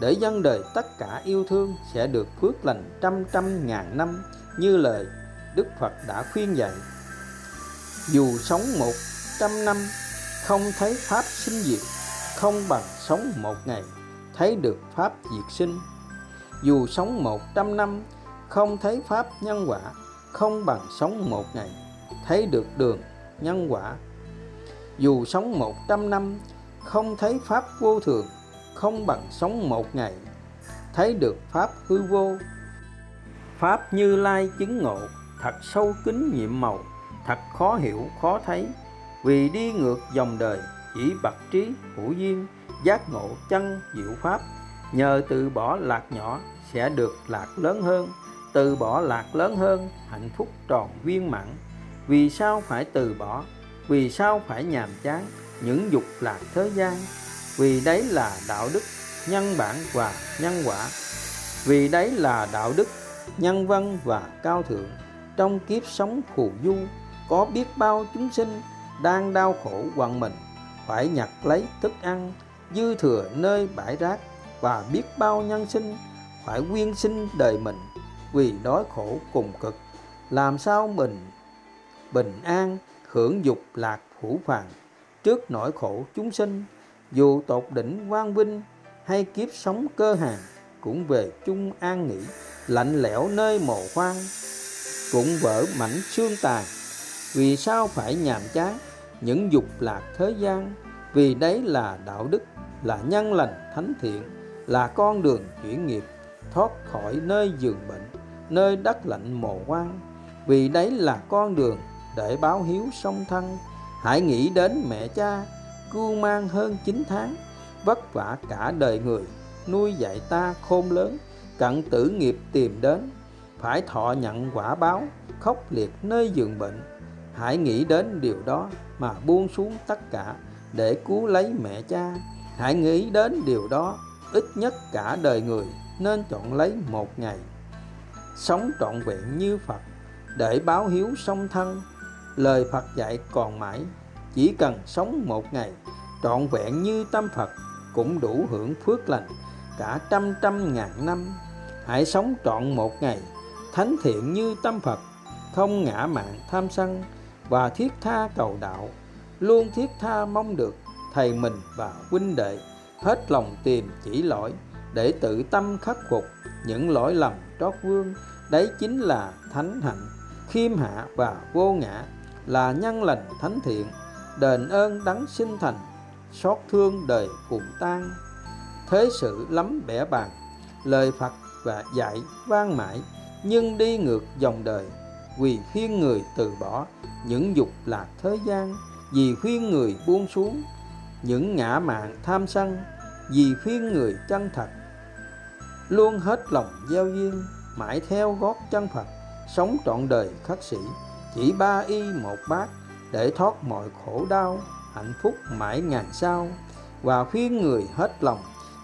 A: để dân đời tất cả yêu thương sẽ được phước lành trăm trăm ngàn năm như lời Đức Phật đã khuyên dạy. Dù sống một trăm năm không thấy Pháp sinh diệt, không bằng sống một ngày thấy được Pháp diệt sinh. Dù sống một trăm năm không thấy Pháp nhân quả, không bằng sống một ngày thấy được đường nhân quả. Dù sống một trăm năm không thấy Pháp vô thường, không bằng sống một ngày thấy được Pháp hư vô. Pháp như lai chứng ngộ, thật sâu kín nhiệm màu, thật khó hiểu, khó thấy, vì đi ngược dòng đời, chỉ bậc trí, hữu duyên, giác ngộ chân diệu Pháp, nhờ từ bỏ lạc nhỏ sẽ được lạc lớn hơn, từ bỏ lạc lớn hơn, hạnh phúc tròn viên mãn. Vì sao phải từ bỏ? Vì sao phải nhàm chán những dục lạc thế gian? Vì đấy là đạo đức, nhân bản và nhân quả. Vì đấy là đạo đức, nhân văn và cao thượng. Trong kiếp sống phù du, có biết bao chúng sinh đang đau khổ quằn mình, phải nhặt lấy thức ăn dư thừa nơi bãi rác và biết bao nhân sinh phải quyên sinh đời mình vì đói khổ cùng cực. Làm sao mình bình an hưởng dục lạc hữu phàng trước nỗi khổ chúng sinh dù tột đỉnh quang vinh hay kiếp sống cơ hàng cũng về chung an nghỉ lạnh lẽo nơi mồ hoang cũng vỡ mảnh xương tàn vì sao phải nhàm chán? Những dục lạc thế gian. Vì đấy là đạo đức, là nhân lành thánh thiện, là con đường chuyển nghiệp, thoát khỏi nơi giường bệnh, nơi đất lạnh mồ quan vì đấy là con đường để báo hiếu song thân. Hãy nghĩ đến mẹ cha cưu mang hơn 9 tháng, vất vả cả đời người, nuôi dạy ta khôn lớn, cận tử nghiệp tìm đến. Phải thọ nhận quả báo, khốc liệt nơi giường bệnh hãy nghĩ đến điều đó mà buông xuống tất cả để cứu lấy mẹ cha. Hãy nghĩ đến điều đó, ít nhất cả đời người nên chọn lấy một ngày. Sống trọn vẹn như phật, để báo hiếu song thân. Lời phật dạy còn mãi, chỉ cần sống một ngày trọn vẹn như tâm phật cũng đủ hưởng phước lành cả trăm trăm ngàn năm. Hãy sống trọn một ngày, thánh thiện như tâm phật, không ngã mạng tham sân và thiết tha cầu đạo, luôn thiết tha mong được thầy mình và huynh đệ hết lòng tìm chỉ lỗi để tự tâm khắc phục những lỗi lầm trót vương. Đấy chính là thánh hạnh, khiêm hạ và vô ngã là nhân lành thánh thiện, đền ơn đắng sinh thành, xót thương đời cùng tan. Thế sự lắm bẻ bàng, lời phật và dạy vang mãi, nhưng đi ngược dòng đời, vì khiên người từ bỏ những dục lạc thế gian, vì khuyên người buông xuống. Những ngã mạn tham sân, vì khuyên người chân thật. Luôn hết lòng giao duyên, mãi theo gót chân Phật. Sống trọn đời khắc sĩ chỉ ba y một bát, để thoát mọi khổ đau, hạnh phúc mãi ngàn sao và khuyên người hết lòng,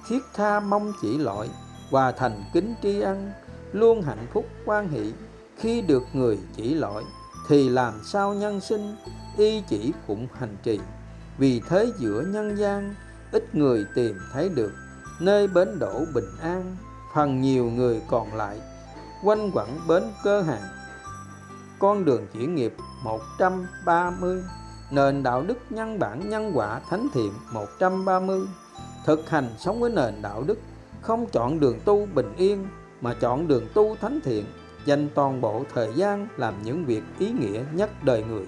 A: thiết tha mong chỉ lỗi và thành kính tri ân, luôn hạnh phúc quan hỷ. Khi được người chỉ lỗi thì làm sao nhân sinh? Y chỉ phụng hành trì. Vì thế giữa nhân gian, ít người tìm thấy được, nơi bến đổ bình an, phần nhiều người còn lại, quanh quẩn bến cơ hàng. Con đường chuyển nghiệp 130 nền đạo đức nhân bản nhân quả thánh thiện 130 thực hành sống với nền đạo đức, không chọn đường tu bình yên, mà chọn đường tu thánh thiện dành toàn bộ thời gian làm những việc ý nghĩa nhất đời người.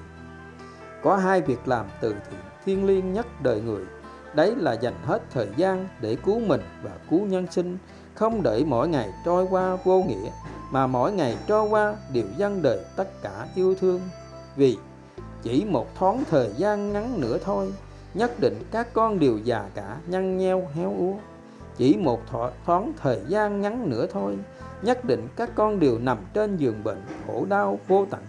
A: Có hai việc làm từ thiện thiêng liêng nhất đời người. Đấy là dành hết thời gian để cứu mình và cứu nhân sinh, không để mỗi ngày trôi qua vô nghĩa, mà mỗi ngày trôi qua đều dâng đời tất cả yêu thương. Vì chỉ một thoáng thời gian ngắn nữa thôi, nhất định các con đều già cả, nhăn nheo, héo úa. Chỉ một thoáng thời gian ngắn nữa thôi nhất định các con đều nằm trên giường bệnh khổ đau vô tận.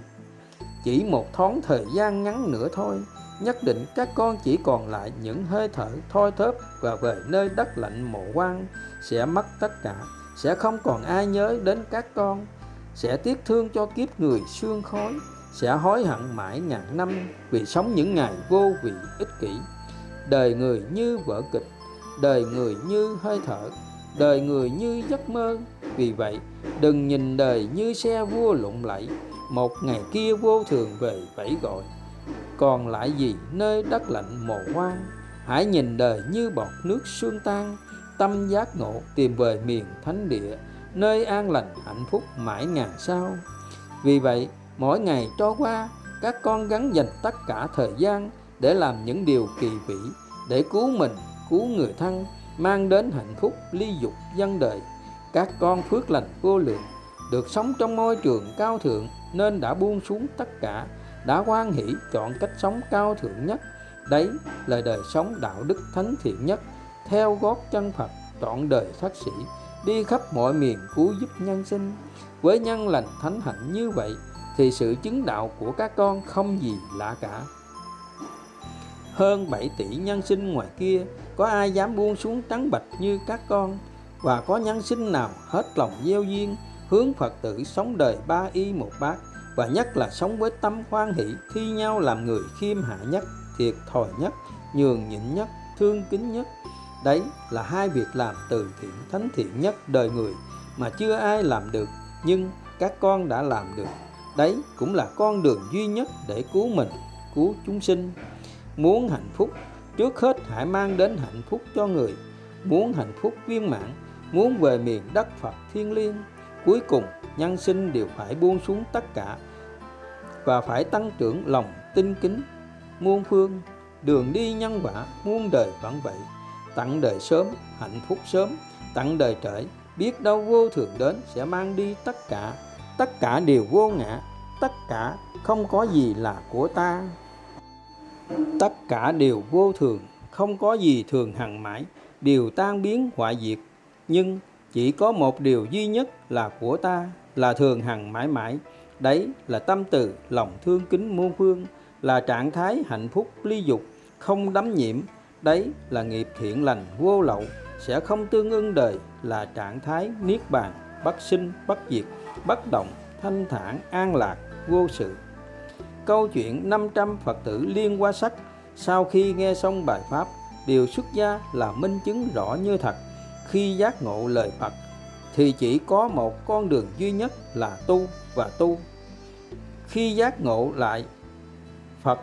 A: Chỉ một thoáng thời gian ngắn nữa thôi, nhất định các con chỉ còn lại những hơi thở thoi thóp và về nơi đất lạnh mộ quan sẽ mất tất cả, sẽ không còn ai nhớ đến các con, sẽ tiếc thương cho kiếp người xương khói, sẽ hối hận mãi ngàn năm vì sống những ngày vô vị ích kỷ. Đời người như vở kịch, đời người như hơi thở đời người như giấc mơ. Vì vậy, đừng nhìn đời như xe vua lụng lẫy. Một ngày kia vô thường về vẫy gọi. Còn lại gì nơi đất lạnh mồ hoang? Hãy nhìn đời như bọt nước sương tan. Tâm giác ngộ tìm về miền thánh địa, nơi an lành hạnh phúc mãi ngàn sao. Vì vậy, mỗi ngày trôi qua, các con gắn dành tất cả thời gian để làm những điều kỳ vĩ, để cứu mình, cứu người thân mang đến hạnh phúc, ly dục, dân đời. Các con phước lành vô lượng, được sống trong môi trường cao thượng, nên đã buông xuống tất cả, đã hoan hỷ, chọn cách sống cao thượng nhất. Đấy là đời sống đạo đức thánh thiện nhất. Theo gót chân Phật, trọn đời phát sĩ, đi khắp mọi miền cứu giúp nhân sinh. Với nhân lành thánh hạnh như vậy, thì sự chứng đạo của các con không gì lạ cả. Hơn 7 tỷ nhân sinh ngoài kia có ai dám buông xuống trắng bạch như các con? Và có nhân sinh nào hết lòng gieo duyên, hướng Phật tử sống đời ba y một bát? Và nhất là sống với tâm khoan hỷ, thi nhau làm người khiêm hạ nhất, thiệt thòi nhất, nhường nhịn nhất, thương kính nhất. Đấy là hai việc làm từ thiện thánh thiện nhất đời người mà chưa ai làm được, nhưng các con đã làm được. Đấy cũng là con đường duy nhất để cứu mình, cứu chúng sinh. Muốn hạnh phúc trước hết hãy mang đến hạnh phúc cho người. Muốn hạnh phúc viên mãn, muốn về miền đất phật thiên liêng, cuối cùng nhân sinh đều phải buông xuống tất cả và phải tăng trưởng lòng tinh kính, muôn phương, đường đi nhân quả, muôn đời vẫn vậy. Tặng đời sớm, hạnh phúc sớm, tặng đời trễ, biết đâu vô thường đến sẽ mang đi tất cả. Tất cả đều vô ngã, tất cả không có gì là của ta tất cả đều vô thường, không có gì thường hằng mãi, đều tan biến hoại diệt. Nhưng chỉ có một điều duy nhất là của ta, là thường hằng mãi mãi. Đấy là tâm từ, lòng thương kính muôn phương, là trạng thái hạnh phúc ly dục, không đắm nhiễm. Đấy là nghiệp thiện lành vô lậu, sẽ không tương ưng đời, là trạng thái niết bàn, bất sinh bất diệt, bất động, thanh thản, an lạc, vô sự câu chuyện 500 Phật tử liên qua sắc. Sau khi nghe xong bài pháp đều xuất gia là minh chứng rõ như thật. Khi giác ngộ lời Phật, thì chỉ có một con đường duy nhất là tu và tu. Khi giác ngộ lại Phật,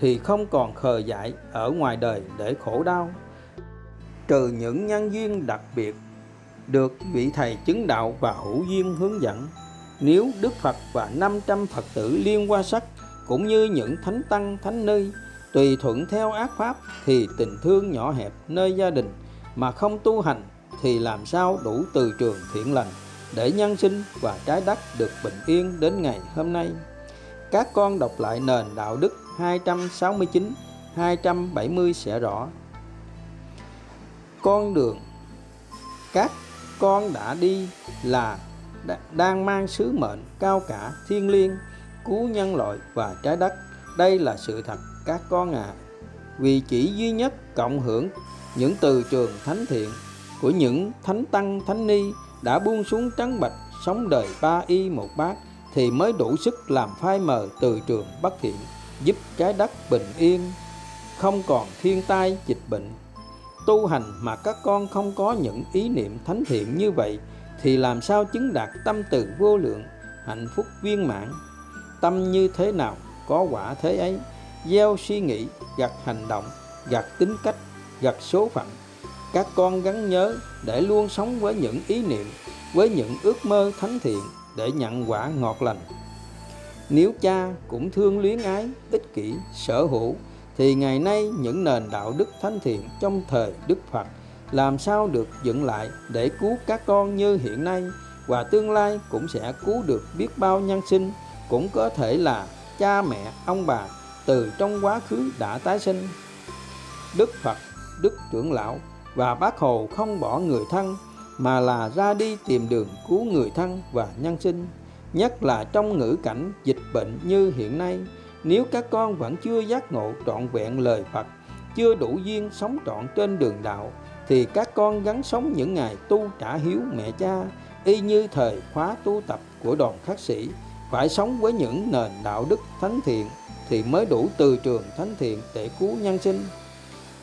A: thì không còn khờ dại ở ngoài đời để khổ đau. Trừ những nhân duyên đặc biệt được vị thầy chứng đạo và hữu duyên hướng dẫn, nếu Đức Phật và 500 Phật tử liên qua sắc cũng như những thánh tăng, thánh ni, tùy thuận theo ác pháp thì tình thương nhỏ hẹp nơi gia đình mà không tu hành thì làm sao đủ từ trường thiện lành để nhân sinh và trái đất được bình yên đến ngày hôm nay. Các con đọc lại nền đạo đức 269 270 sẽ rõ. Con đường các con đã đi là đang mang sứ mệnh cao cả thiên liêng cứu nhân loại và trái đất. Đây là sự thật, các con à. Vì chỉ duy nhất cộng hưởng những từ trường thánh thiện của những thánh tăng, thánh ni đã buông xuống trắng bạch sống đời ba y một bát thì mới đủ sức làm phai mờ từ trường bất thiện, giúp trái đất bình yên, không còn thiên tai, dịch bệnh tu hành mà các con không có những ý niệm thánh thiện như vậy thì làm sao chứng đạt tâm từ vô lượng, hạnh phúc viên mãn tâm như thế nào, có quả thế ấy. Gieo suy nghĩ, gặt hành động, gặt tính cách, gặt số phận. Các con gắn nhớ để luôn sống với những ý niệm, với những ước mơ thánh thiện để nhận quả ngọt lành. Nếu cha cũng thương luyến ái, ích kỷ, sở hữu, thì ngày nay những nền đạo đức thánh thiện trong thời đức phật làm sao được dựng lại để cứu các con như hiện nay? Và tương lai cũng sẽ cứu được biết bao nhân sinh cũng có thể là cha mẹ, ông bà từ trong quá khứ đã tái sinh. Đức phật, đức trưởng lão và bác hồ không bỏ người thân, mà là ra đi tìm đường cứu người thân và nhân sinh. Nhất là trong ngữ cảnh dịch bệnh như hiện nay, nếu các con vẫn chưa giác ngộ trọn vẹn lời phật, chưa đủ duyên sống trọn trên đường đạo, thì các con gắn sống những ngày tu trả hiếu mẹ cha, y như thời khóa tu tập của đoàn khắc sĩ phải sống với những nền đạo đức thánh thiện thì mới đủ từ trường thánh thiện để cứu nhân sinh.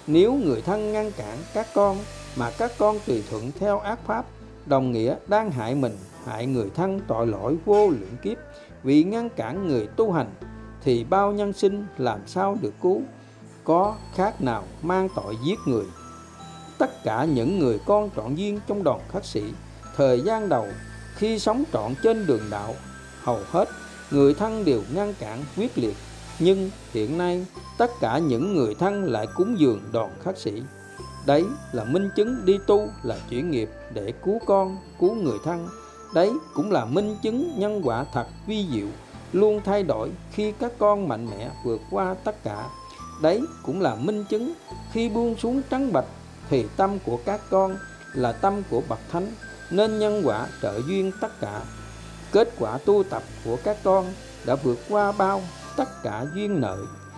A: Nếu người thân ngăn cản các con mà các con tùy thuận theo ác pháp, đồng nghĩa đang hại mình, hại người thân tội lỗi vô lượng kiếp, vì ngăn cản người tu hành, thì bao nhân sinh làm sao được cứu? Có khác nào mang tội giết người? Tất cả những người con trọn duyên trong đoàn khắc sĩ, thời gian đầu, khi sống trọn trên đường đạo hầu hết, người thân đều ngăn cản quyết liệt. Nhưng hiện nay, tất cả những người thân lại cúng dường đoàn khắc sĩ. Đấy là minh chứng đi tu là chuyển nghiệp để cứu con, cứu người thân. Đấy cũng là minh chứng nhân quả thật vi diệu, luôn thay đổi khi các con mạnh mẽ vượt qua tất cả. Đấy cũng là minh chứng khi buông xuống trắng bạch thì tâm của các con là tâm của bậc thánh, nên nhân quả trợ duyên tất cả kết quả tu tập của các con đã vượt qua bao, tất cả duyên nợ,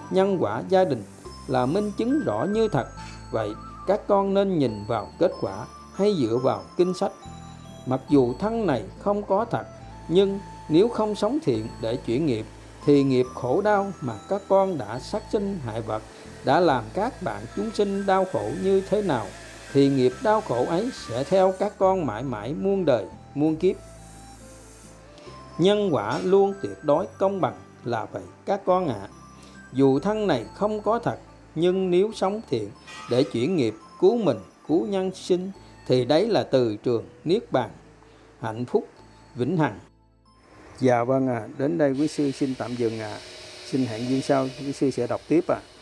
A: nhân quả gia đình là minh chứng rõ như thật. Vậy các con nên nhìn vào kết quả hay dựa vào kinh sách. Mặc dù thân này không có thật, nhưng nếu không sống thiện để chuyển nghiệp, thì nghiệp khổ đau mà các con đã sát sinh hại vật, đã làm các bạn chúng sinh đau khổ như thế nào, thì nghiệp đau khổ ấy sẽ theo các con mãi mãi muôn đời, muôn kiếp nhân quả luôn tuyệt đối công bằng là vậy các con ạ à. dù thân này không có thật nhưng nếu sống thiện để chuyển nghiệp cứu mình cứu nhân sinh thì đấy là từ trường niết bàn hạnh phúc vĩnh hằng dạ vâng ạ à, đến đây quý sư xin tạm dừng ạ à. xin hẹn duyên sau quý sư sẽ đọc tiếp ạ à.